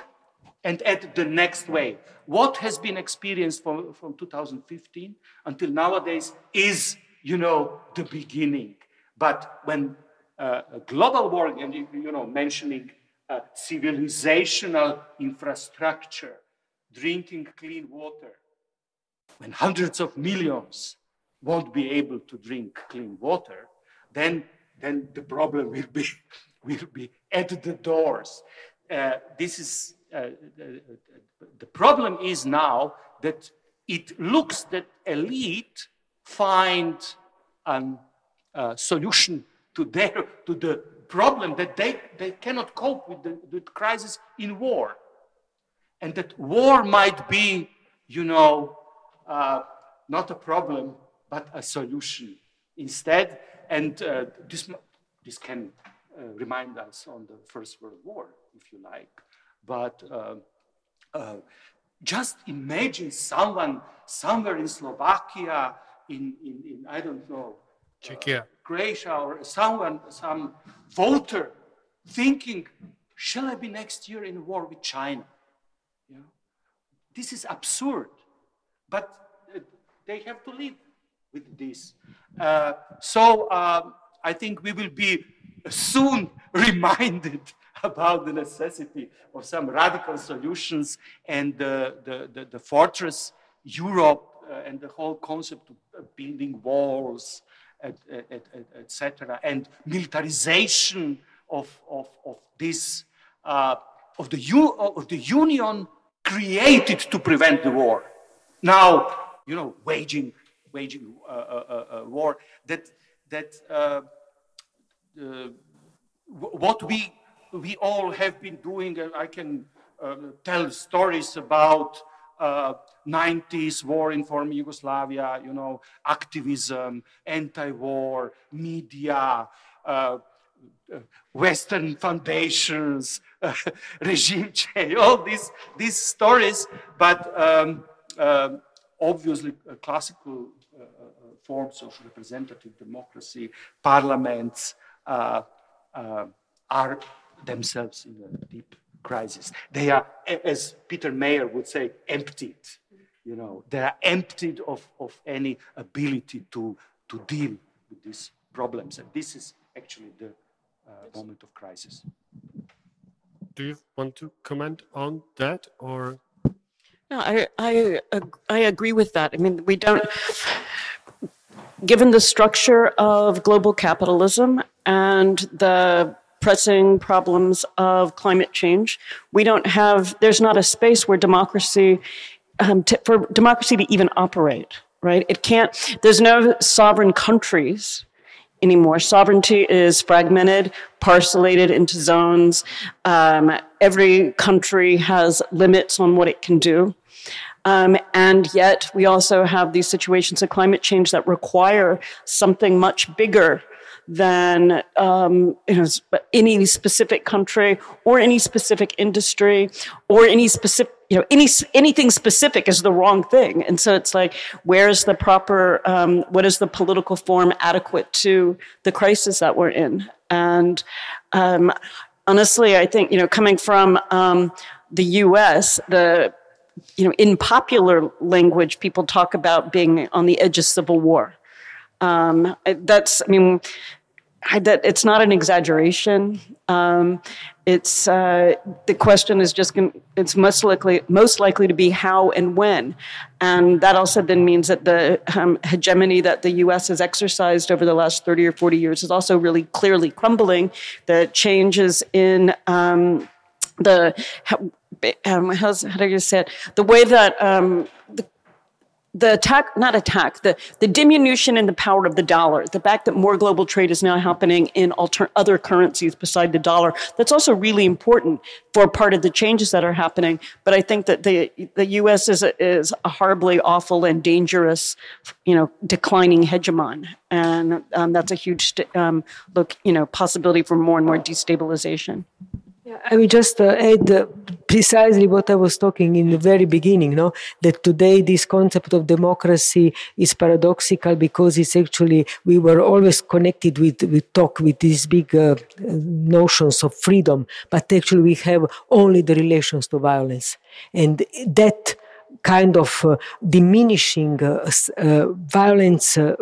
and at the next wave. What has been experienced from, from 2015 until nowadays is, you know, the beginning. But when uh, global warming, and you know, mentioning uh, civilizational infrastructure, drinking clean water, when hundreds of millions won't be able to drink clean water, then, then the problem will be, will be at the doors. Uh, this is uh, the, the problem is now that it looks that elite find a uh, solution to their to the problem that they, they cannot cope with the, crisis in war and that war might be you know uh, not a problem but a solution instead and uh, this this can uh, remind us on the first world war if you like but uh, uh, just imagine someone somewhere in slovakia in, in, in i don't know Czechia. Croatia or someone, some voter thinking, shall I be next year in war with China? You know? This is absurd. But uh, they have to live with this. Uh, so um, I think we will be soon reminded *laughs* about the necessity of some radical solutions and the, the, the, the fortress Europe uh, and the whole concept of building walls etc., and militarization of, of, of this, uh, of, the U, of the union created to prevent the war. Now, you know, waging, waging uh, uh, uh, uh war, that, that uh, what we, we all have been doing, I can tell stories about uh, 90s war in former Yugoslavia, you know, activism, anti-war, media, uh, Western foundations, uh, *laughs* regime change, all these, these stories, but um, uh, obviously classical uh, forms of representative democracy, parliaments uh, uh, are themselves in a deep crisis. They are, as Peter Mair would say, emptied. You know, they are emptied of, of any ability to, to deal with these problems. And this is actually the uh, moment of crisis. Do you want to comment on that or? No, I, I, I agree with that. I mean, we don't, given the structure of global capitalism and the pressing problems of climate change, we don't have, there's not a space where democracy, um, to, for democracy to even operate, right? It can't, there's no sovereign countries anymore. Sovereignty is fragmented, parcellated into zones. Um, every country has limits on what it can do. Um, and yet, we also have these situations of climate change that require something much bigger than um, you know, any specific country or any specific industry or any specific you know any anything specific is the wrong thing. And so it's like where's the proper um, what is the political form adequate to the crisis that we're in? And um, honestly i think you know coming from um, the us the you know in popular language people talk about being on the edge of civil war um, that's i mean I, that it's not an exaggeration. Um, it's uh, the question is just gonna, it's most likely most likely to be how and when, and that also then means that the um, hegemony that the U.S. has exercised over the last thirty or forty years is also really clearly crumbling. The changes in um, the um, how do you say it? The way that um, the the attack, not attack, the, the diminution in the power of the dollar, the fact that more global trade is now happening in alter, other currencies beside the dollar, that's also really important for part of the changes that are happening. But I think that the, the U.S. is a, is a horribly awful and dangerous, you know, declining hegemon. And um, that's a huge, um, look, you know, possibility for more and more destabilization. I will just uh, add uh, precisely what I was talking in the very beginning, no? That today this concept of democracy is paradoxical because it's actually, we were always connected with, with talk with these big uh, notions of freedom, but actually we have only the relations to violence. And that kind of uh, diminishing uh, uh, violence uh,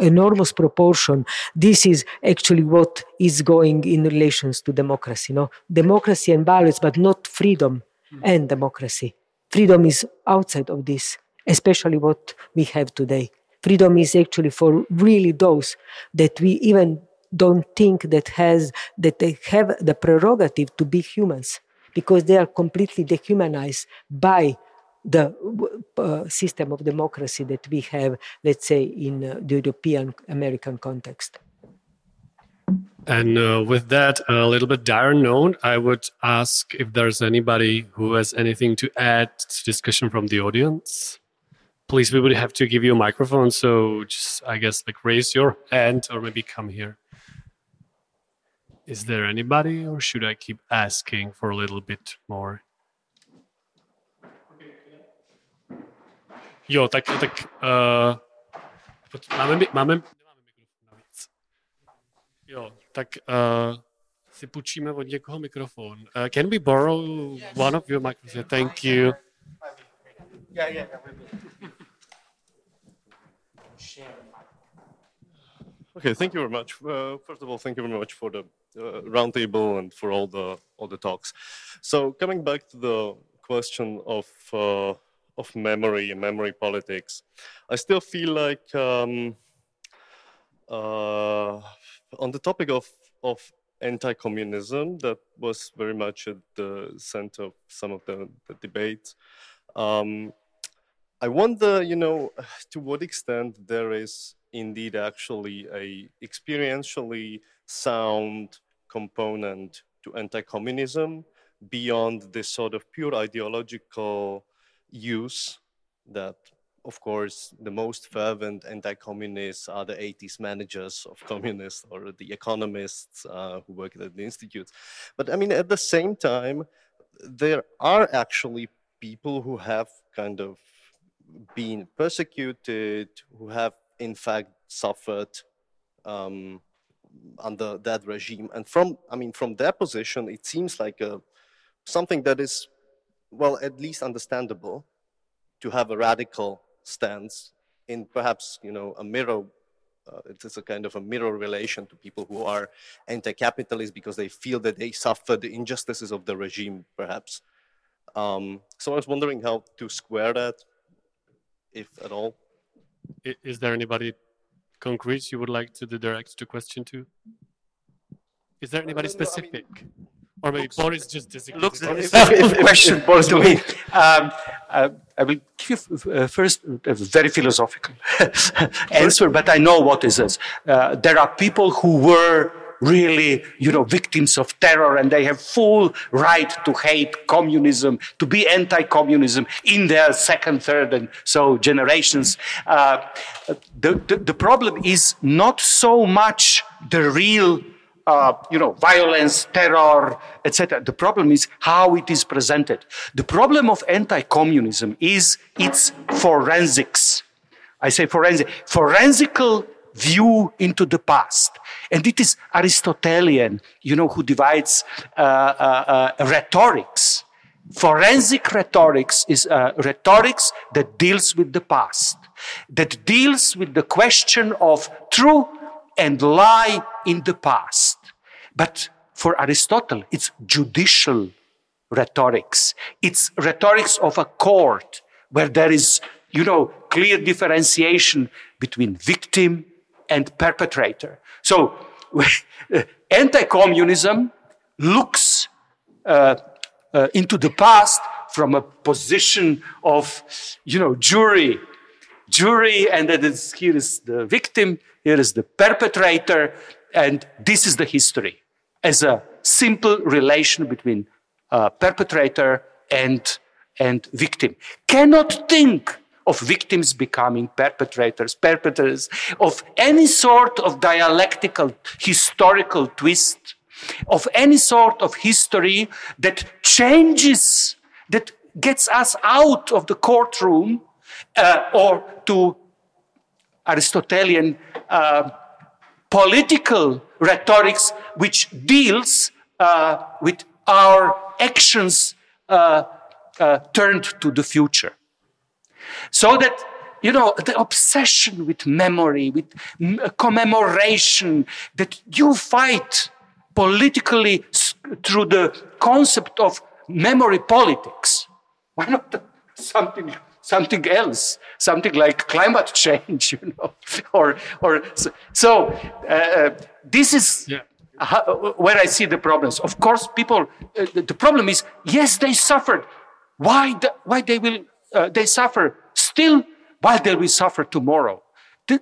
enormous proportion this is actually what is going in relations to democracy no? Democracy and violence but not freedom mm. and democracy. Freedom is outside of this especially what we have today. Freedom is actually for really those that we even don't think that has that they have the prerogative to be humans because they are completely dehumanized by the uh, system of democracy that we have, let's say, in uh, the European American context. And uh, with that, a little bit dire note, I would ask if there's anybody who has anything to add to discussion from the audience. Please, we would have to give you a microphone, so just I guess like raise your hand or maybe come here. Is there anybody, or should I keep asking for a little bit more? Jo, tak, tak uh, máme, máme, nemáme mikrofon navíc. Jo, tak uh, si půjčíme od někoho mikrofon. Uh, can we borrow one of your microphones? Thank you. Yeah, yeah, Okay, thank you very much. Uh, first of all, thank you very much for the uh, roundtable and for all the all the talks. So, coming back to the question of uh, of memory and memory politics. I still feel like um, uh, on the topic of, of anti-communism, that was very much at the center of some of the, the debate. Um, I wonder, you know, to what extent there is indeed actually a experientially sound component to anti-communism beyond this sort of pure ideological use that of course, the most fervent anti-communists are the 80s managers of *laughs* communists or the economists uh, who work at the institutes. But I mean, at the same time, there are actually people who have kind of been persecuted, who have in fact suffered um, under that regime. And from, I mean, from their position, it seems like a, something that is, well, at least understandable to have a radical stance in perhaps, you know, a mirror. Uh, it is a kind of a mirror relation to people who are anti-capitalist because they feel that they suffer the injustices of the regime, perhaps. Um, so I was wondering how to square that, if at all. Is there anybody concrete you would like to direct the question to? Is there anybody specific? I mean, or maybe Boris just disagrees. Looks *laughs* if, question Boris to me. Um, uh, I will give you uh, first a very philosophical *laughs* answer, but I know what is this. Uh, there are people who were really, you know, victims of terror and they have full right to hate communism, to be anti-communism in their second, third, and so generations. Uh, the, the, the problem is not so much the real uh, you know, violence, terror, etc. The problem is how it is presented. The problem of anti-communism is its forensics. I say forensic, forensical view into the past. And it is Aristotelian, you know, who divides uh, uh, uh, rhetorics. Forensic rhetorics is uh, rhetorics that deals with the past, that deals with the question of true and lie in the past. But for Aristotle, it's judicial rhetorics. It's rhetorics of a court where there is, you know, clear differentiation between victim and perpetrator. So *laughs* anti-communism looks uh, uh, into the past from a position of, you know, jury, jury, and that is, here is the victim, here is the perpetrator, and this is the history as a simple relation between uh, perpetrator and, and victim. Cannot think of victims becoming perpetrators, perpetrators of any sort of dialectical historical twist, of any sort of history that changes, that gets us out of the courtroom uh, or to Aristotelian uh, political rhetorics which deals uh, with our actions uh, uh, turned to the future. So that, you know, the obsession with memory, with commemoration, that you fight politically through the concept of memory politics. Why not something something else, something like climate *laughs* change, you know, or or so. so uh, uh this is yeah. how, where I see the problems. Of course, people. Uh, the, the, problem is yes, they suffered. Why? The, why they will uh, they suffer still? Why they will suffer tomorrow? The,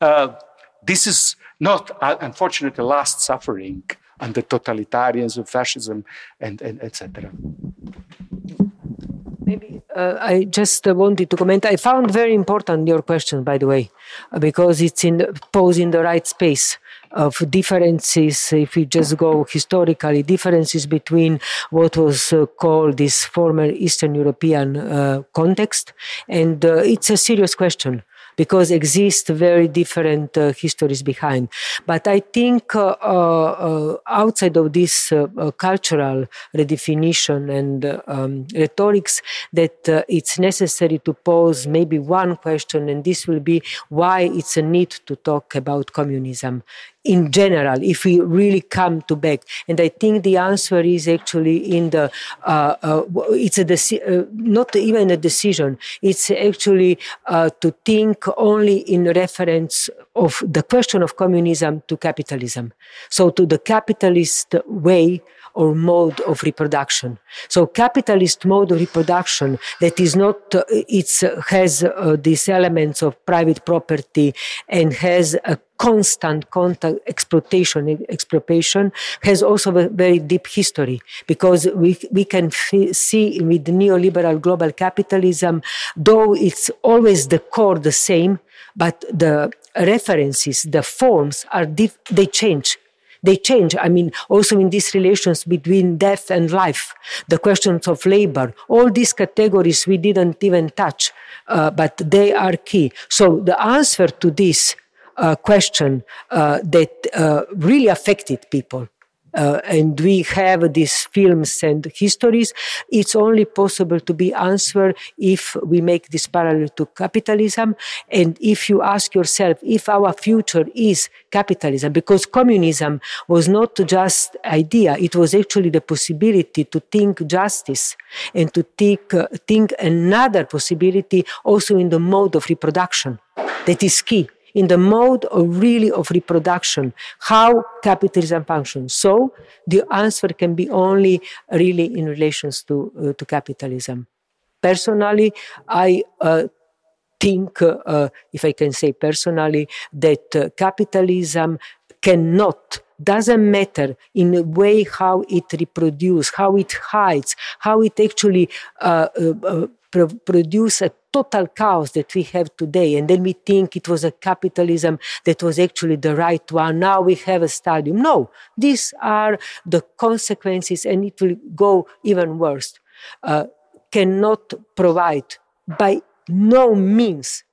uh, this is not, uh, unfortunately, the last suffering under totalitarianism, fascism, and, and etc. Maybe uh, I just wanted to comment. I found very important your question, by the way, because it's in in the right space of differences. If we just go historically, differences between what was uh, called this former Eastern European uh, context, and uh, it's a serious question because exist very different uh, histories behind. But I think uh, uh, outside of this cultural redefinition and um, rhetorics, that it's necessary to pose maybe one question, and this will be why it's a need to talk about communism in general, if we really come to back. And I think the answer is actually in the, uh, uh, it's a deci- uh, not even a decision. It's actually uh, to think only in reference of the question of communism to capitalism. So to the capitalist way or mode of reproduction. So capitalist mode of reproduction that is not, uh, it has uh, these elements of private property and has a constant contact exploitation, expropriation has also a very deep history because we, we can f- see with neoliberal global capitalism, though it's always the core the same, but the references, the forms are diff- they change they change. I mean, also in these relations between death and life, the questions of labor, all these categories we didn't even touch, uh, but they are key. So the answer to this uh, question uh, that uh, really affected people uh, and we have these films and histories, it's only possible to be answered if we make this parallel to capitalism. And if you ask yourself if our future is capitalism, because communism was not just idea, it was actually the possibility to think justice and to think, uh, think another possibility also in the mode of reproduction. That is key in the mode of really of reproduction, how capitalism functions. So the answer can be only really in relations to, uh, to capitalism. Personally, I uh, think, uh, if I can say personally, that uh, capitalism cannot doesn't matter in a way how it reproduces, how it hides, how it actually uh, uh, uh pro- produce a total chaos that we have today. And then we think it was a capitalism that was actually the right one. Now we have a stadium. No, these are the consequences, and it will go even worse. Uh, cannot provide by no means,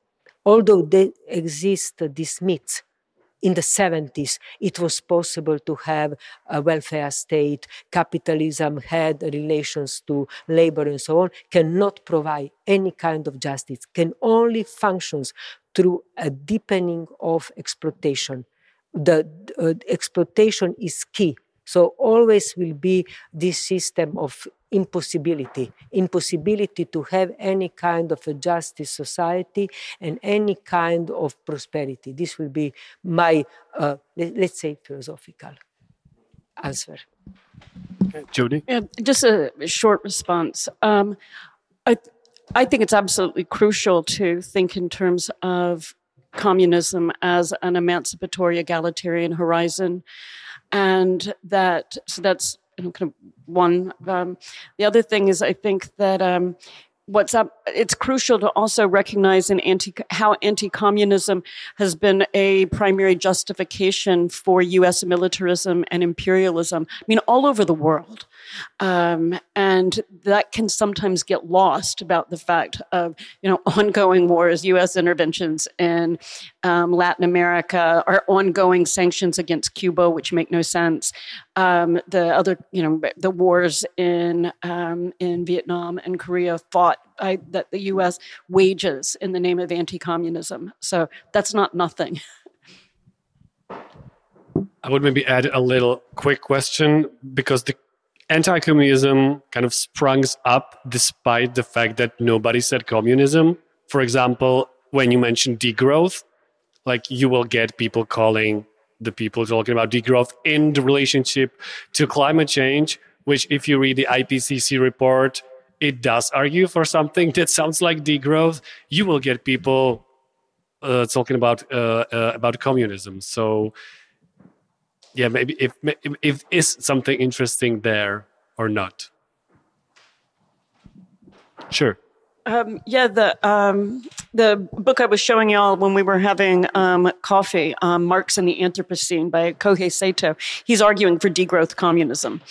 although they exist, these myths in the 70s, it was possible to have a welfare state. Capitalism had relations to labor and so on, cannot provide any kind of justice, can only functions through a deepening of exploitation. The uh, exploitation is key. So always will be this system of impossibility, impossibility to have any kind of a justice society and any kind of prosperity. This will be my, uh, let's say, philosophical answer. Jodi? Yeah, just a short response. Um, I, I think it's absolutely crucial to think in terms of communism as an emancipatory egalitarian horizon and that so that's kind of one. Um, the other thing is, I think that um, what's up it's crucial to also recognize in anti how anti-communism has been a primary justification for us militarism and imperialism i mean all over the world um, and that can sometimes get lost about the fact of you know *laughs* ongoing wars us interventions in um, latin america our ongoing sanctions against cuba which make no sense um, the other you know the wars in um, in vietnam and korea fought that the U.S. wages in the name of anti-communism. So that's not nothing. *laughs* I would maybe add a little quick question because the anti-communism kind of sprungs up despite the fact that nobody said communism. For example, when you mention degrowth, like you will get people calling the people talking about degrowth in the relationship to climate change, which if you read the IPCC report, it does argue for something *laughs* that sounds like degrowth, you will get people uh, talking about uh, uh, about communism. So, yeah, maybe if if is something interesting there or not. Sure. Um, yeah, the um, the book I was showing y'all when we were having um, coffee, um, Marx and the Anthropocene by Kohei Saito. He's arguing for degrowth communism,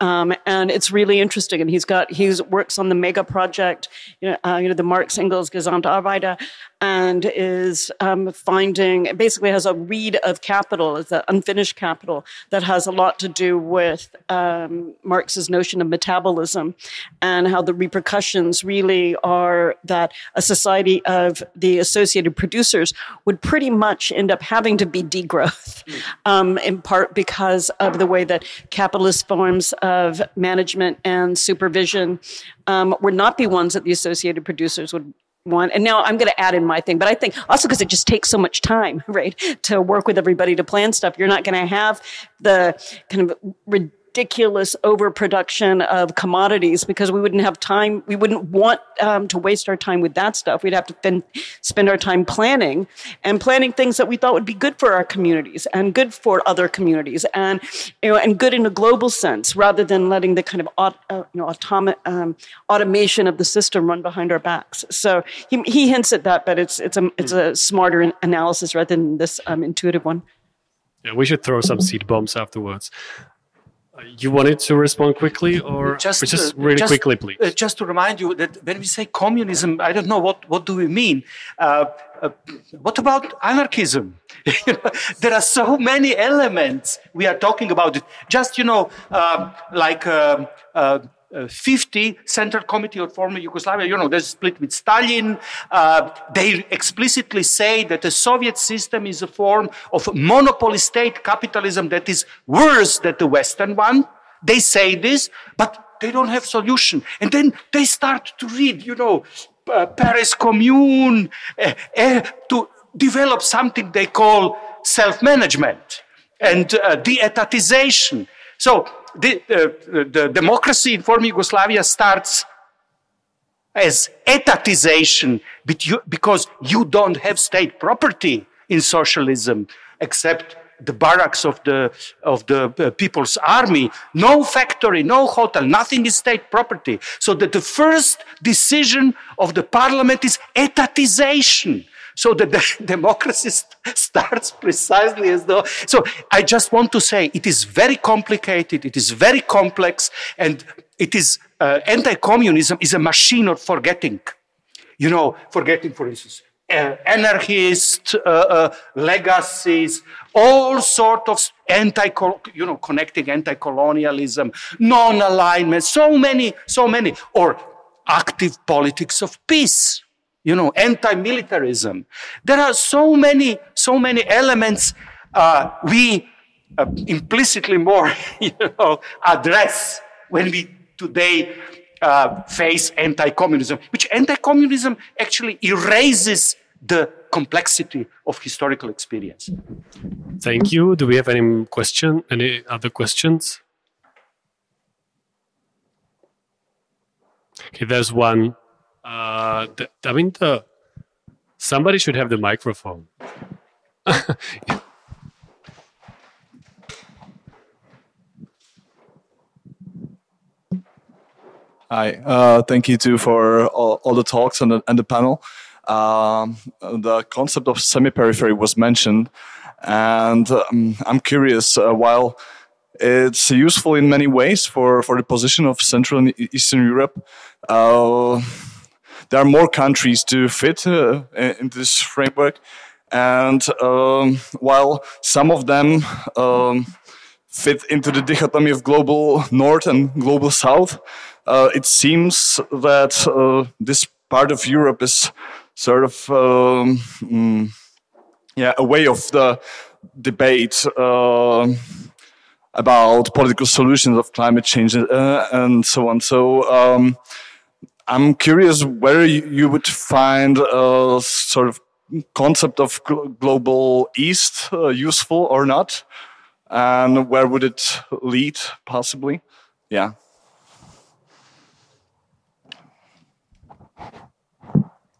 um, and it's really interesting. And he's got he works on the Mega Project, you know, uh, you know the Marx Engels Gesamtausgabe, and is um, finding basically has a read of capital, as an unfinished capital that has a lot to do with um, Marx's notion of metabolism and how the repercussions really are that a society of the associated producers would pretty much end up having to be degrowth, um, in part because of the way that capitalist forms of management and supervision um, would not be ones that the associated producers would one. And now I'm going to add in my thing, but I think also because it just takes so much time, *laughs* right, to work with everybody to plan stuff. You're not going to have the kind of re- ridiculous overproduction of commodities because we wouldn't have time. We wouldn't want um, to waste our time with that stuff. We'd have to then spend our time planning and planning things that we thought would be good for our communities and good for other communities and you know and good in a global sense rather than letting the kind of uh, you know automa- um, automation of the system run behind our backs. So he, he hints at that, but it's it's a it's a smarter analysis rather than this um, intuitive one. Yeah, we should throw some seed bombs afterwards. Uh, you wanted to respond quickly, or just, just uh, really just, quickly, please? Uh, just to remind you that when we say communism, I don't know what what do we mean. Uh, uh, what about anarchism? *laughs* there are so many elements we are talking about. It. Just you know, um, like. Uh, uh, 50 Central Committee of former Yugoslavia, you know, they're split with Stalin. Uh, they explicitly say that the Soviet system is a form of monopoly state capitalism that is worse than the Western one. They say this, but they don't have solution. And then they start to read, you know, uh, Paris Commune uh, uh, to develop something they call self-management and uh, de-etatization. So the, uh, the democracy in former Yugoslavia starts as etatization because you don't have state property in socialism except the barracks of the of the uh, people's army. No factory no hotel nothing is state property. So that the first decision of the parliament is etatization so the de- *laughs* democracy st- starts precisely as though. So I just want to say it is very complicated, it is very complex, and it is uh, anti-communism is a machine of forgetting. You know, forgetting, for instance, uh, anarchist uh, uh, legacies, all sort of anti, you know, connecting anti-colonialism, non-alignment, so many, so many, or active politics of peace you know, anti-militarism. There are so many, so many elements uh, we uh, implicitly more, *laughs* you know, address when we today uh, face anti-communism, which anti-communism actually erases the complexity of historical experience. Thank you. Do we have any question? Any other questions? Okay, there's one uh, I mean, the somebody should have the microphone. *laughs* Hi, uh, thank you too for all, all, the talks and the, and the panel. Um, the concept of semi-periphery was mentioned, and um, I'm curious. Uh, while it's useful in many ways for, for the position of Central and Eastern Europe, uh, there are more countries to fit uh, in this framework. And um, while some of them um, fit into the dichotomy of global north and global south, uh, it seems that uh, this part of Europe is sort of um, mm, yeah a way of the debate uh, about political solutions of climate change uh, and so on. So um, I'm curious where you would find a sort of concept of global east uh, useful or not, and where would it lead possibly? Yeah.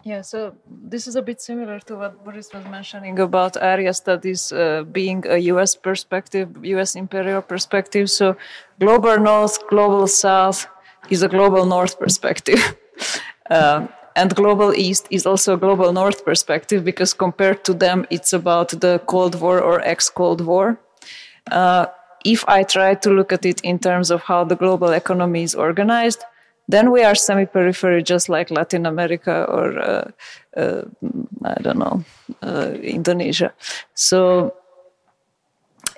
Yeah, so this is a bit similar to what Boris was mentioning about area studies uh, being a US perspective, US imperial perspective. So global north, global south is a global north perspective. *laughs* Uh, and global east is also a global north perspective because compared to them it's about the cold war or ex-cold war uh, if i try to look at it in terms of how the global economy is organized then we are semi-periphery just like latin america or uh, uh i don't know uh, indonesia so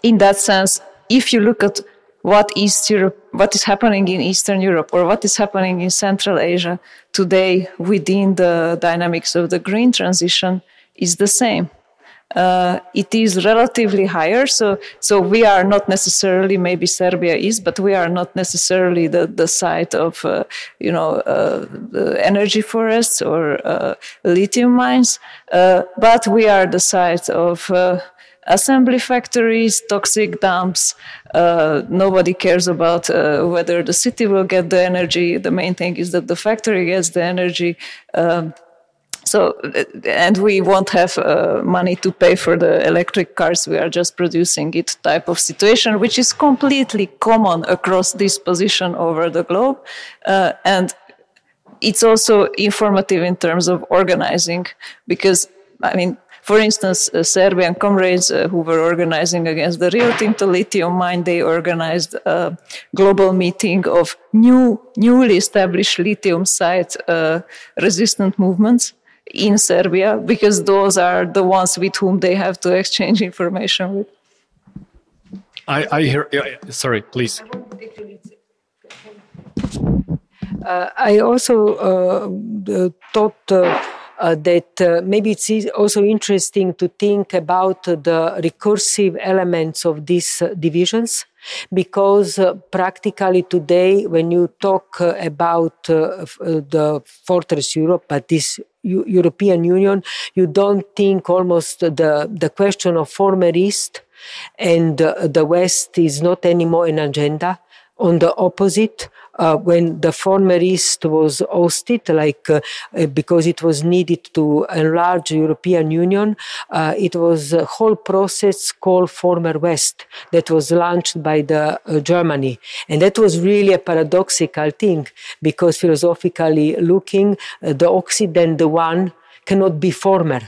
in that sense if you look at Europe, what is happening in Eastern Europe or what is happening in Central Asia today within the dynamics of the green transition is the same. Uh, it is relatively higher, so so we are not necessarily maybe Serbia is, but we are not necessarily the the site of uh, you know uh, energy forests or uh, lithium mines, uh, but we are the site of uh, assembly factories, toxic dumps. Uh, nobody cares about uh, whether the city will get the energy. The main thing is that the factory gets the energy. Um, so, and we won't have uh, money to pay for the electric cars. We are just producing it type of situation, which is completely common across this position over the globe. Uh, and it's also informative in terms of organizing because, I mean, for instance, uh, Serbian comrades uh, who were organizing against the Rio Tinto lithium mine, they organized a global meeting of new, newly established lithium site uh, resistant movements in Serbia because those are the ones with whom they have to exchange information with. I, I hear, yeah, sorry, please. Uh, I also uh, thought Uh, that uh, maybe it's also interesting to think about the recursive elements of these uh, divisions because uh, practically today when you talk uh, about the fortress Europe, but this U- European Union, you don't think almost the, the question of former East and the West is not anymore an agenda. On the opposite, uh, when the former East was hosted, like uh, uh, because it was needed to enlarge European Union, uh, it was a whole process called former West that was launched by the Germany, and that was really a paradoxical thing because philosophically looking, the Occident, the one, cannot be former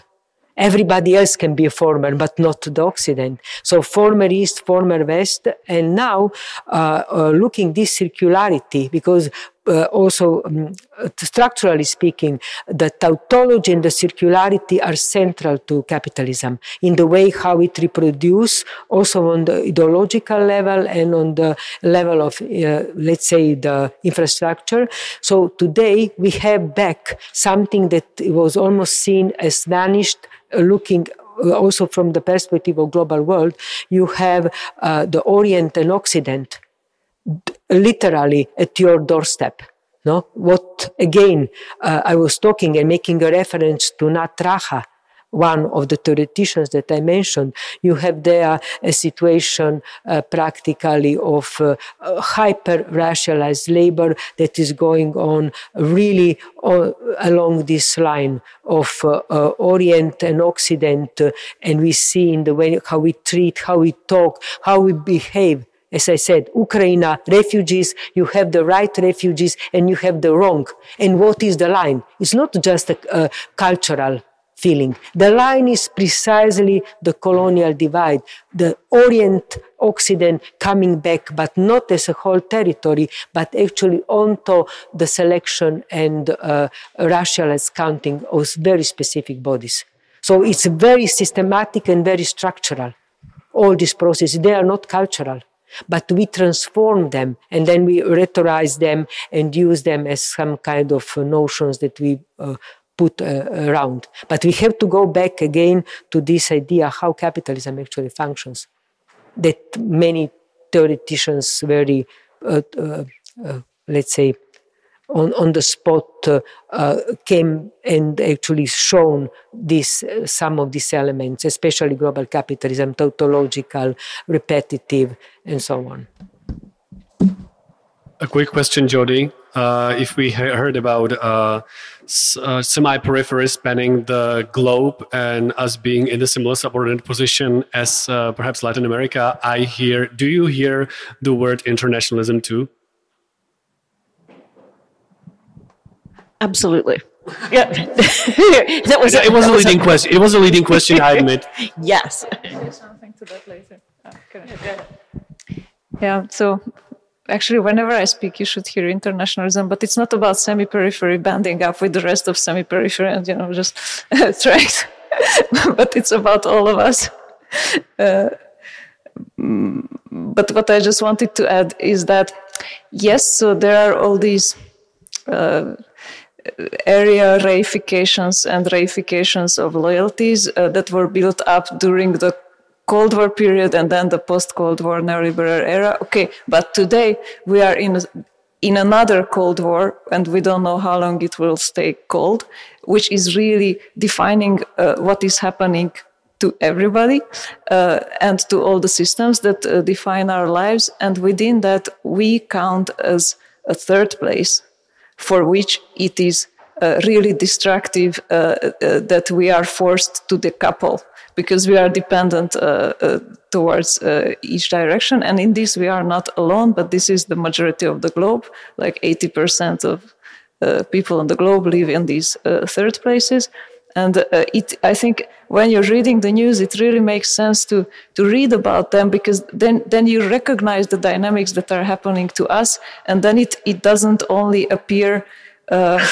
Everybody else can be a former, but not the Occident. So former East, former West, and now uh, uh, looking this circularity because uh, also um, structurally speaking, the tautology and the circularity are central to capitalism in the way how it reproduces, also on the ideological level and on the level of, uh, let's say, the infrastructure. So today we have back something that was almost seen as vanished looking uh, also from the perspective of global world, you have uh, the Orient and Occident literally at your doorstep. No, what again? Uh, I was talking and making a reference to Nat Raha, one of the theoreticians that I mentioned, you have there a situation uh, practically of uh, hyper racialized labor that is going on really uh, along this line of uh, uh, Orient and Occident, uh, and we see in the way how we treat, how we talk, how we behave as I said, Ukraine, refugees, you have the right refugees and you have the wrong. And what is the line? It's not just a, a cultural feeling. The line is precisely the colonial divide, the Orient Occident coming back, but not as a whole territory, but actually onto the selection and uh, racialized counting of very specific bodies. So it's very systematic and very structural. All these processes, they are not cultural but we transform them and then we rhetorize them and use them as some kind of notions that we uh, put uh, around. But we have to go back again to this idea how capitalism actually functions. That many theoreticians very, uh, uh, uh let's say, on, on the spot uh, uh, came and actually shown this some of these elements, especially global capitalism, tautological, repetitive, and so on. A quick question, Jodi. Uh, if we heard about uh, uh, semi-periphery spanning the globe and us being in a similar subordinate position as uh, perhaps Latin America, I hear. Do you hear the word internationalism too? Absolutely. *laughs* Yeah, *laughs* that was. It, was a leading a, question. It was a leading question. I admit. *laughs* yes. Something to that later. Oh, yeah. So actually whenever i speak you should hear internationalism but it's not about semi-periphery banding up with the rest of semi-periphery and you know just trying but it's about all of us uh, but what i just wanted to add is that yes so there are all these uh, area reifications and reifications of loyalties uh, that were built up during the Cold War period and then the post-Cold War neoliberal era. Okay, but today we are in in another Cold War, and we don't know how long it will stay cold, which is really defining uh, what is happening to everybody uh, and to all the systems that uh, define our lives. And within that, we count as a third place for which it is uh, really destructive uh, uh, that we are forced to decouple because we are dependent uh, towards each direction. And in this, we are not alone, but this is the majority of the globe. Like 80% of people on the globe live in these third places. And uh, it, I think when you're reading the news, it really makes sense to, to read about them because then, then you recognize the dynamics that are happening to us. And then it, it doesn't only appear uh,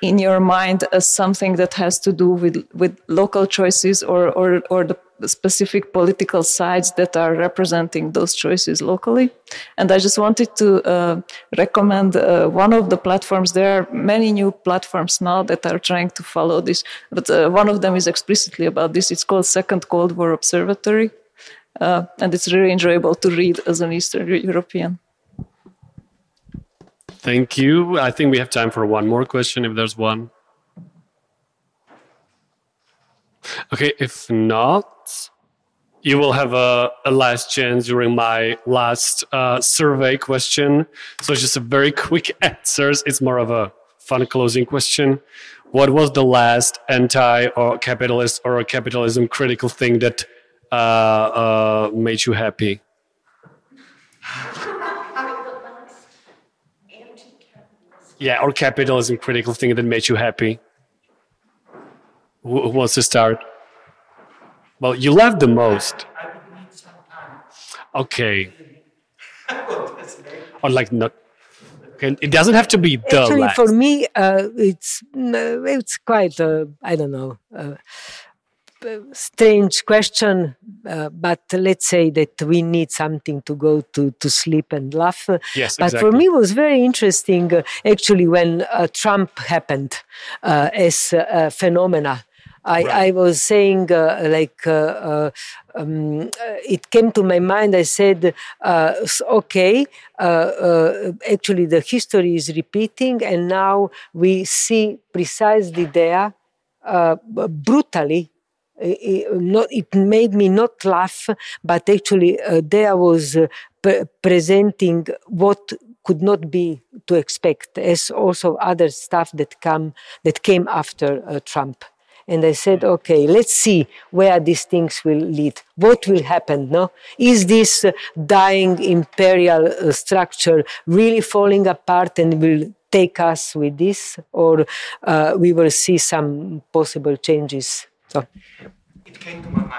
in your mind as something that has to do with, with local choices or, or, or the specific political sides that are representing those choices locally. And I just wanted to uh, recommend uh, one of the platforms. There are many new platforms now that are trying to follow this, but uh, one of them is explicitly about this. It's called Second Cold War Observatory. Uh, and it's really enjoyable to read as an Eastern European. Thank you. I think we have time for one more question if there's one. Okay, if not, you will have a, a last chance during my last uh, survey question. So just a very *laughs* quick answers. It's more of a fun closing question. What was the last anti or capitalist or capitalism critical thing that uh, uh, made you happy? yeah, or capitalism critical thing that made you happy? Who, who wants to start? Well, you left the most. Okay. or like not. Okay. It doesn't have to be the Actually, last. for me, uh, it's it's quite uh, I don't know. Uh, strange question, uh, but let's say that we need something to go to, to sleep and laugh. Yes, but exactly. for me, it was very interesting uh, actually when uh, Trump happened uh, as a phenomena. I, Right. I was saying uh, like uh, uh, um, it came to my mind. I said, uh, okay, uh, uh, actually the history is repeating, and now we see precisely there uh, brutally. Not, it made me not laugh, but actually uh, there was uh, pre- presenting what could not be to expect, as also other stuff that come that came after uh, Trump. And I said, okay, let's see where these things will lead. What will happen? No, is this uh, dying imperial uh, structure really falling apart and will take us with this, or uh, we will see some possible changes? So. It came to my mind.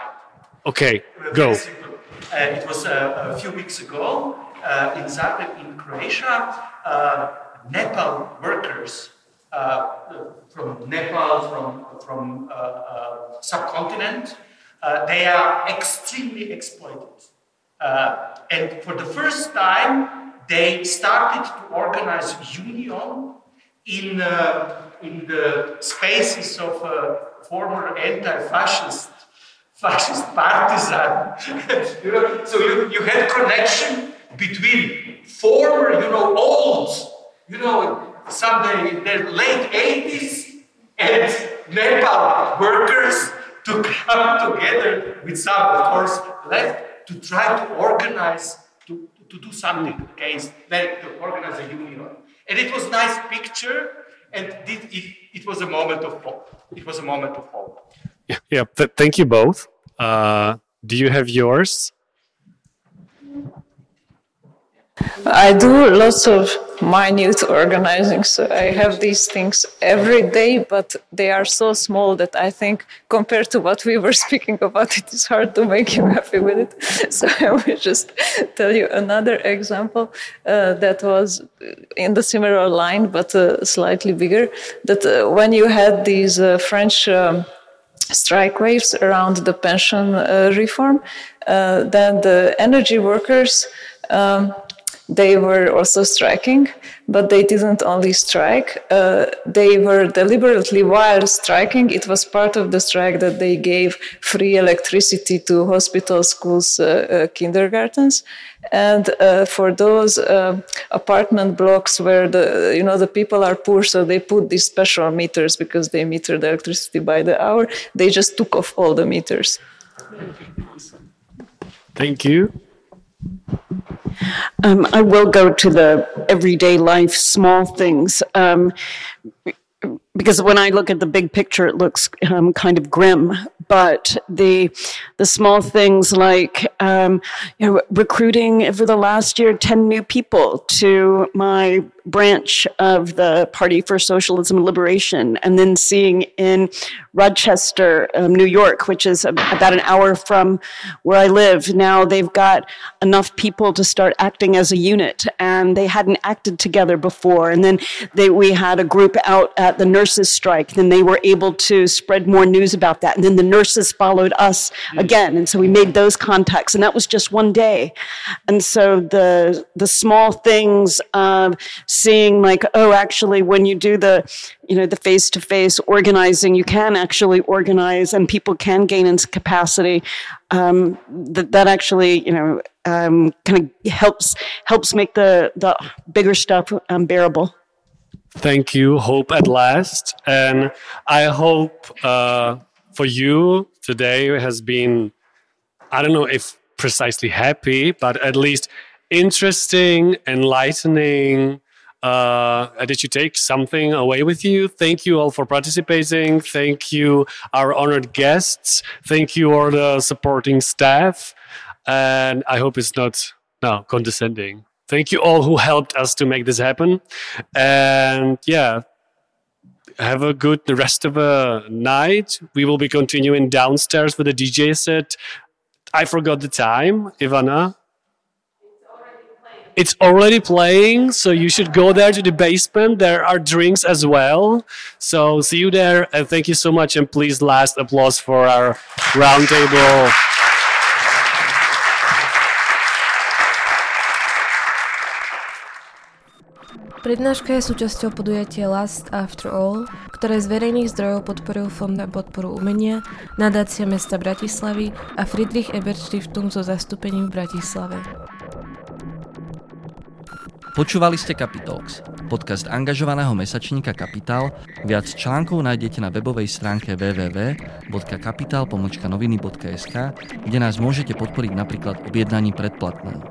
okay, go. Uh, it was uh, a few weeks ago uh, in Zagreb, in Croatia. Uh, Nepal workers from Nepal, from from uh, uh, subcontinent, uh, they are extremely exploited. Uh, and for the first time, they started to organize union in uh, in the spaces of uh, former anti-fascist fascist partisan. *laughs* you know, so you, you had connection between former, you know, old, you know, someday in the late 80s and Nepal workers to come together with some, of course, left to try to organize, to, to do something against, them, to organize a union. And it was a nice picture, and it, it, it was a moment of hope. It was a moment of hope. Yeah, yeah th- thank you both. Uh, do you have yours? I do lots of minute organizing, so I have these things every day, but they are so small that I think compared to what we were *laughs* speaking about, it is hard to make you happy with it. *laughs* So I will just tell you another example uh, that was in the similar line, but uh, slightly bigger. That uh, when you had these uh, French um, strike waves around the pension uh, reform, uh, then the energy workers um, they were also striking, but they didn't only strike. Uh, they were deliberately, while striking, it was part of the strike that they gave free electricity to hospitals, schools, uh, uh kindergartens. And uh, for those uh, apartment blocks where the you know the people are poor, so they put these special meters because they meter the electricity by the hour. They just took off all the meters. Thank you. Um, I will go to the everyday life, small things. Um, because when I look at the big picture, it looks um, kind of grim. But the the small things like um, you know, recruiting over the last year ten new people to my branch of the Party for Socialism and Liberation, and then seeing in Rochester, um, New York, which is about an hour from where I live, now they've got enough people to start acting as a unit, and they hadn't acted together before. And then they, we had a group out at the nurses' strike. Then they were able to spread more news about that, and then the nurses followed us again, and so we made those contacts, and that was just one day. And so the the small things of seeing like, oh, actually, when you do the, you know, the face to face organizing, you can actually organize and people can gain in capacity. Um, that, that actually, you know, um, kind of helps helps make the the bigger stuff bearable. Thank you. Hope at last, and I hope uh, for you today has been. I don't know if precisely happy, but at least interesting, enlightening, uh, did you take something away with you? Thank you all for participating. Thank you, our honored guests. Thank you, all the supporting staff. And I hope it's not no condescending. Thank you all who helped us to make this happen. And yeah, have a good rest of the night. We will be continuing downstairs with the DJ set. I forgot the time, Ivana. It's already playing, so you should go there to the basement. There are drinks as well. So see you there, and thank you so much. And please, last applause for our roundtable. Prednáška je súčasťou podujatia Last After All, ktoré z verejných zdrojov podporujú Fond na podporu umenia, nadácia mesta Bratislavy a Friedrich Ebert Stiftung so zastúpením v Bratislave. Počúvali ste Capitalx, podcast angažovaného mesačníka Kapitál. Viac článkov nájdete na webovej stránke www.kapital.noviny.sk, kde nás môžete podporiť napríklad objednaním predplatného,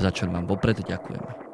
za čo vám vopred ďakujeme.